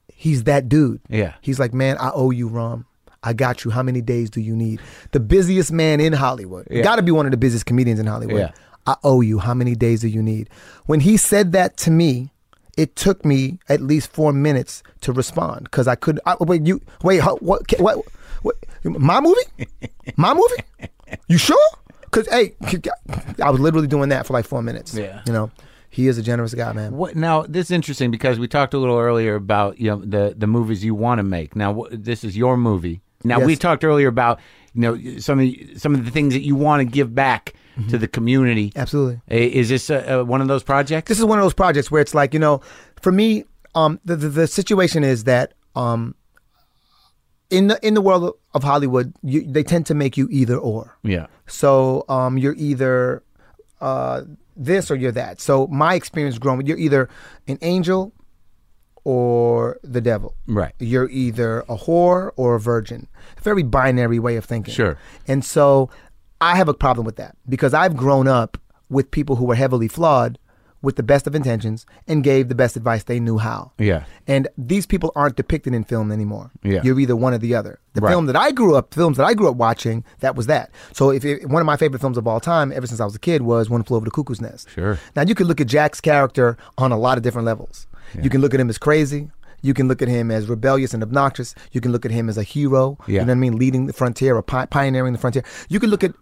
he's that dude. Yeah. He's like, man, I owe you, Rom. I got you. How many days do you need? The busiest man in Hollywood. Yeah. Got to be one of the busiest comedians in Hollywood. Yeah. I owe you. How many days do you need? When he said that to me, it took me at least four minutes to respond because I could. I, wait, you wait. What? What? what my movie? My movie? You sure? Because hey, I was literally doing that for like four minutes. Yeah. You know, he is a generous guy, man. What now? This is interesting because we talked a little earlier about you know the the movies you want to make. Now wh- this is your movie. Now we talked earlier about you know some of the- some of the things that you want to give back Mm-hmm. to the community. Absolutely. I- Is this uh, uh, one of those projects? this is one of those projects where it's like you know for me um the the, the situation is that um in the in the world of hollywood you, they tend to make you either or yeah. so um you're either uh this or you're that so my experience growing you're either an angel or the devil Right. you're either a whore or a virgin a very binary way of thinking Sure. and so I have a problem with that because I've grown up with people who were heavily flawed with the best of intentions and gave the best advice they knew how. Yeah. And these people aren't depicted in film anymore. Yeah. You're either one or the other. The Right. film that I grew up, films that I grew up watching, that was that. So if it, one of my favorite films of all time, ever since I was a kid, was One Flew Over the Cuckoo's Nest. Sure. Now you could look at Jack's character on a lot of different levels. Yeah. You can look at him as crazy. You can look at him as rebellious and obnoxious. You can look at him as a hero. Yeah. You know what I mean? Leading the frontier or pi- pioneering the frontier. You can look at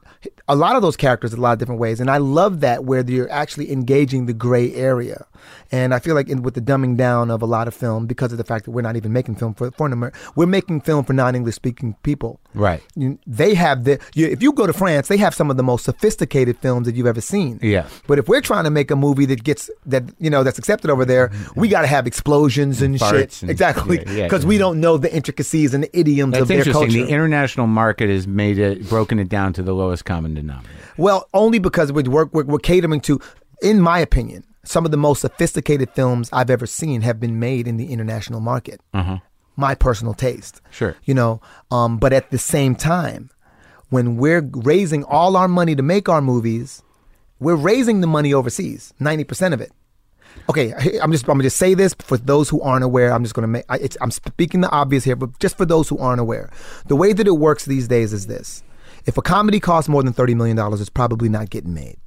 a lot of those characters in a lot of different ways. And I love that where you're actually engaging the gray area. And I feel like in, with the dumbing down of a lot of film, because of the fact that we're not even making film for, for an Amer- we're making film for non-English speaking people. Right. You- They have the, you, if you go to France, they have some of the most sophisticated films that you've ever seen. Yeah. But if we're trying to make a movie that gets that you know that's accepted over there, mm-hmm. we got to have explosions and Farts shit. and- exactly, yeah, yeah, because we don't know the intricacies and the idioms That's of their culture. The international market has made it broken it down to the lowest common denominator. well, only because we work we're, we're catering to, in my opinion, some of the most sophisticated films I've ever seen have been made in the international market. My personal taste. Sure. You know, um, but at the same time, when we're raising all our money to make our movies, we're raising the money overseas, ninety percent of it. Okay, I'm just I'm gonna just say this for those who aren't aware. I'm just gonna make I, it's, I'm speaking the obvious here, but just for those who aren't aware, the way that it works these days is this: if a comedy costs more than thirty million dollars, it's probably not getting made.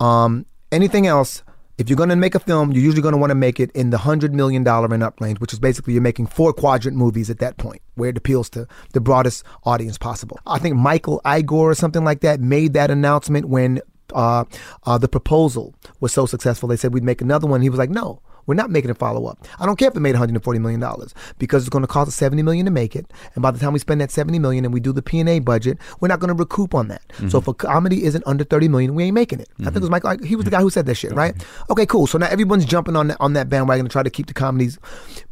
Um, anything else, if you're going to make a film, you're usually going to want to make it in the hundred million dollar and up range, which is basically you're making four quadrant movies at that point, where it appeals to the broadest audience possible. I think Michael Igor or something like that made that announcement when uh, uh, the proposal was so successful. They said we'd make another one. He was like, no. We're not making a follow up. I don't care if it made 140 million dollars because it's going to cost us 70 million to make it, and by the time we spend that 70 million and we do the P and A budget, we're not going to recoup on that. So mm-hmm. if a comedy isn't under 30 million, we ain't making it. I think it was mm-hmm. Michael. He was the guy who said that shit, right? Mm-hmm. Okay, cool. So now everyone's jumping on that, on that bandwagon to try to keep the comedies.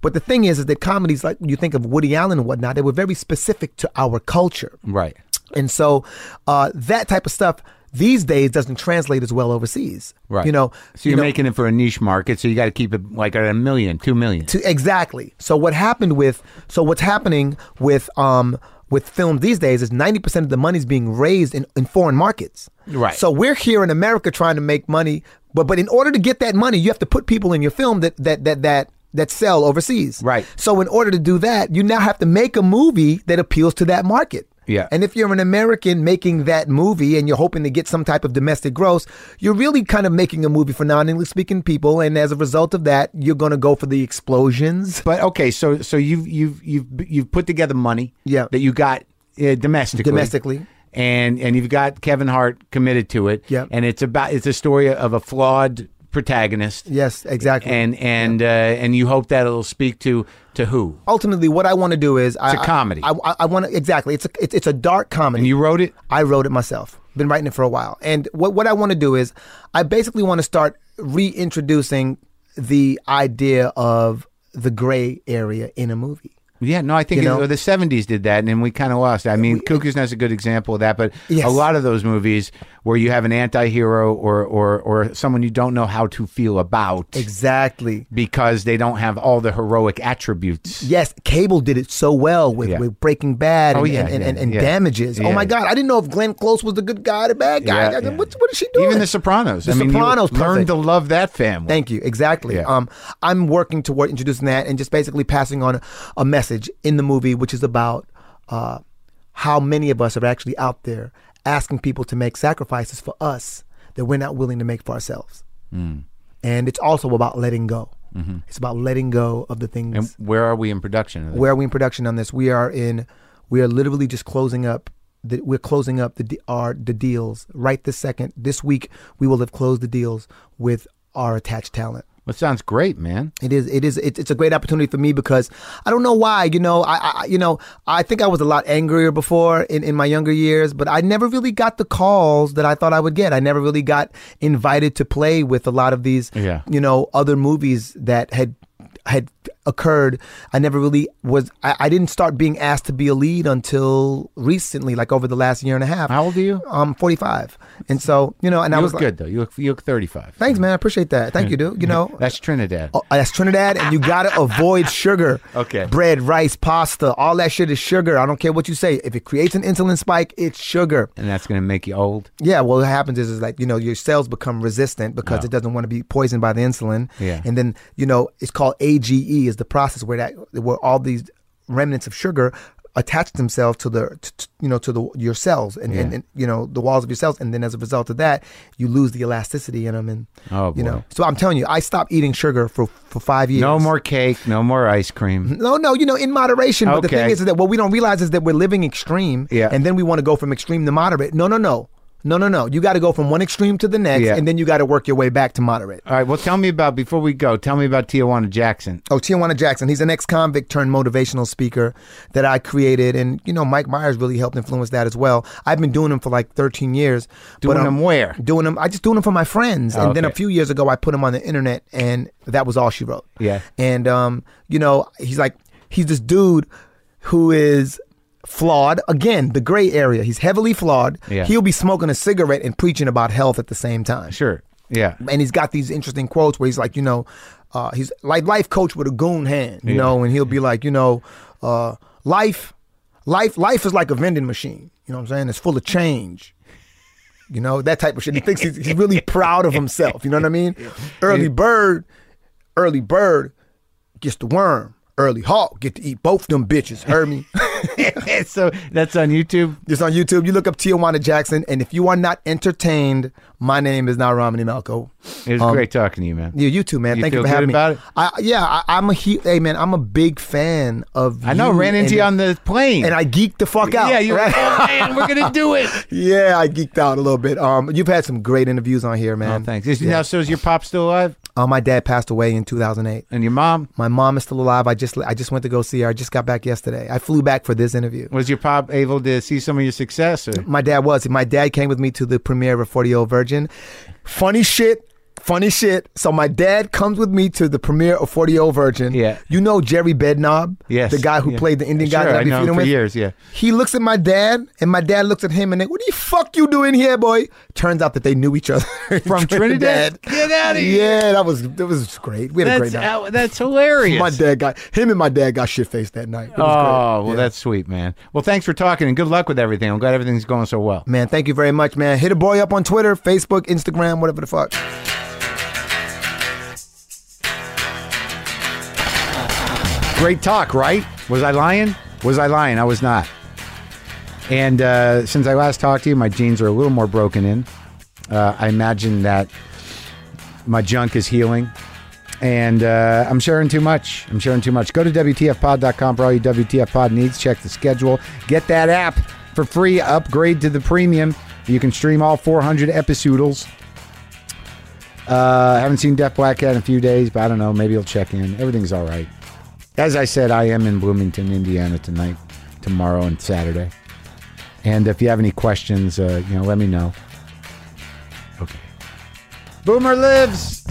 But the thing is, is that comedies like you think of Woody Allen and whatnot, they were very specific to our culture. Right. And so uh, that type of stuff these days doesn't translate as well overseas. Right. You know. So you're you know, making it for a niche market, so you got to keep it like at a million, two million. to, exactly. So what happened with so what's happening with um with film these days is 90% of the money's being raised in, in foreign markets. Right. So we're here in America trying to make money, but but in order to get that money, you have to put people in your film that that that that that sell overseas. Right. So in order to do that, you now have to make a movie that appeals to that market. Yeah. And if you're an American making that movie and you're hoping to get some type of domestic gross, you're really kind of making a movie for non-English speaking people, and as a result of that, you're going to go for the explosions. But okay, so so you've you've you've you've put together money Yeah. that you got uh, domestically. Domestically. And and you've got Kevin Hart committed to it. Yep. And it's about it's a story of a flawed protagonist. Yes, exactly. And and uh, and you hope that it'll speak to to who? ultimately, what I want to do is It's a comedy. I, I, I want to exactly. It's a it's, it's a dark comedy. And you wrote it. I wrote it myself. Been writing it for a while. And what what I want to do is I basically want to start reintroducing the idea of the gray area in a movie. Yeah, no, I think You know? it- the '70s did that, and then we kind of lost. I mean, Cuckoo's Nest is a good example of that, but Yes. a lot of those movies where you have an anti-hero or or or someone you don't know how to feel about Exactly. because they don't have all the heroic attributes. Yes, Cable did it so well with, Yeah. with Breaking Bad Oh, and, yeah, and, and, yeah, and, and damages. Oh my God, I didn't know if Glenn Close was the good guy or the bad guy. What, what is she doing? Even The Sopranos. The I mean, Sopranos, learn to love that family. Thank you. Exactly. Um, I'm working toward introducing that and just basically passing on a, a message in the movie, which is about uh, how many of us are actually out there asking people to make sacrifices for us that we're not willing to make for ourselves. Hmm. And it's also about letting go. It's about letting go of the things. Mm-hmm. And where are we in production? Where are we in production on this? We are in. We are literally just closing up. The, we're closing up the our the deals right this second. This week we will have closed the deals with our attached talent. Well, sounds great, man. It is. It is. It's, it's a great opportunity for me because I don't know why. You know, I, I. You know, I think I was a lot angrier before in, in my younger years, but I never really got the calls that I thought I would get. I never really got invited to play with a lot of these. Yeah. You know, other movies that had had occurred. I never really was. I, I didn't start being asked to be a lead until recently, like over the last year and a half. How old are you? I'm 45, and so you know, and I was look like, good though. You look you look 35. Thanks, man. I appreciate that. Thank you, dude. You know, That's Trinidad. Oh, that's Trinidad, and you gotta avoid sugar. Okay. Bread, rice, pasta, all that shit is sugar. I don't care what you say. If it creates an insulin spike, it's sugar. And that's going to make you old. Yeah, well, what happens is, is like you know your cells become resistant because Oh. it doesn't want to be poisoned by the insulin. Yeah. and then you know it's called AGE is the process where that where all these remnants of sugar attach themselves to the t- t- you know to the your cells and, and, Yeah. and you know the walls of your cells and then as a result of that you lose the elasticity in them and Oh, you know so I'm telling you I stopped eating sugar for for five years. No more cake. No more ice cream. No, no, you know, in moderation. But the Okay. thing is that what we don't realize is that we're living extreme, Yeah. and then we want to go from extreme to moderate. No, no, no, no, no, no. You got to go from one extreme to the next, Yeah. and then you got to work your way back to moderate. All right. Well, tell me about before we go. Tell me about Tijuana Jackson. Oh, Tijuana Jackson. He's an ex-convict turned motivational speaker that I created, and you know, Mike Myers really helped influence that as well. I've been doing them for like 13 years. Doing but, um, them where? Doing them. I just doing them for my friends, Oh, and then a few years ago, I put him on the internet, and that was all she wrote. Yeah. And um, you know, he's like, he's this dude who is flawed. Again, the gray area. He's heavily flawed. Yeah. He'll be smoking a cigarette and preaching about health at the same time Sure. Yeah. and he's got these interesting quotes where he's like, you know, uh, he's like life coach with a goon hand, you Yeah. know, and he'll be like, you know, uh, life, life, life is like a vending machine. You know what I'm saying? It's full of change. You know that type of shit. He thinks he's, he's really proud of himself. You know what I mean? Early bird, early bird gets the worm. Early hawk get to eat both them bitches. Heard me? so that's on YouTube. Just on YouTube, you look up Tijuana Jackson, and if you are not entertained, my name is not Romany Malco. It was great talking to you, man. Yeah, you too, man. You Thank you for having me. about it? I, yeah, I, I'm a hu- hey man, I'm a big fan of. I know. you Ran into you on the plane. and I geeked the fuck out. yeah, you're right? oh man, we're gonna do it. yeah, I geeked out a little bit. Um, you've had some great interviews on here, Oh, man. thanks. Is, Now, so is your pop still alive? Uh, my dad passed away in 2008. And your mom? My mom is still alive. I just I just went to go see her. I just got back yesterday. I flew back for this interview. Was your pop able to see some of your success? Or? My dad was. My dad came with me to the premiere of 40 Year Old Virgin. Funny shit. Funny shit. So my dad comes with me to the premiere of 40 Year Old Virgin. Yeah. You know Jerry Bednob? Yes. The guy who Yeah. played the Indian guy Sure, that I I be know him for with? years, yeah. He looks at my dad, and my dad looks at him, and they, what the fuck you doing here, boy? Turns out that they knew each other. From Trinidad? Get outta here. Yeah, that was that was great. We had a great night. out- that's hilarious. My dad got him and my dad got shit faced that night. It was Oh, great. well, Yeah. that's sweet, man. Well, thanks for talking and good luck with everything. I'm glad everything's going so well. Man, thank you very much, man. Hit a boy up on Twitter, Facebook, Instagram, whatever the fuck. Great talk, right? Was I lying? Was I lying? I was not. And uh, since I last talked to you, my jeans are a little more broken in. Uh, I imagine that my junk is healing. And uh, I'm sharing too much. I'm sharing too much. Go to WTFpod.com for all your WTF pod needs. Check the schedule. Get that app for free. Upgrade to the premium. You can stream all 400 episodes. Uh, haven't seen Death Black Cat in a few days, but I don't know. Maybe he'll check in. Everything's all right. As I said, I am in Bloomington, Indiana tonight, tomorrow, and Saturday. And if you have any questions, uh, you know, let me know. Okay. Boomer lives.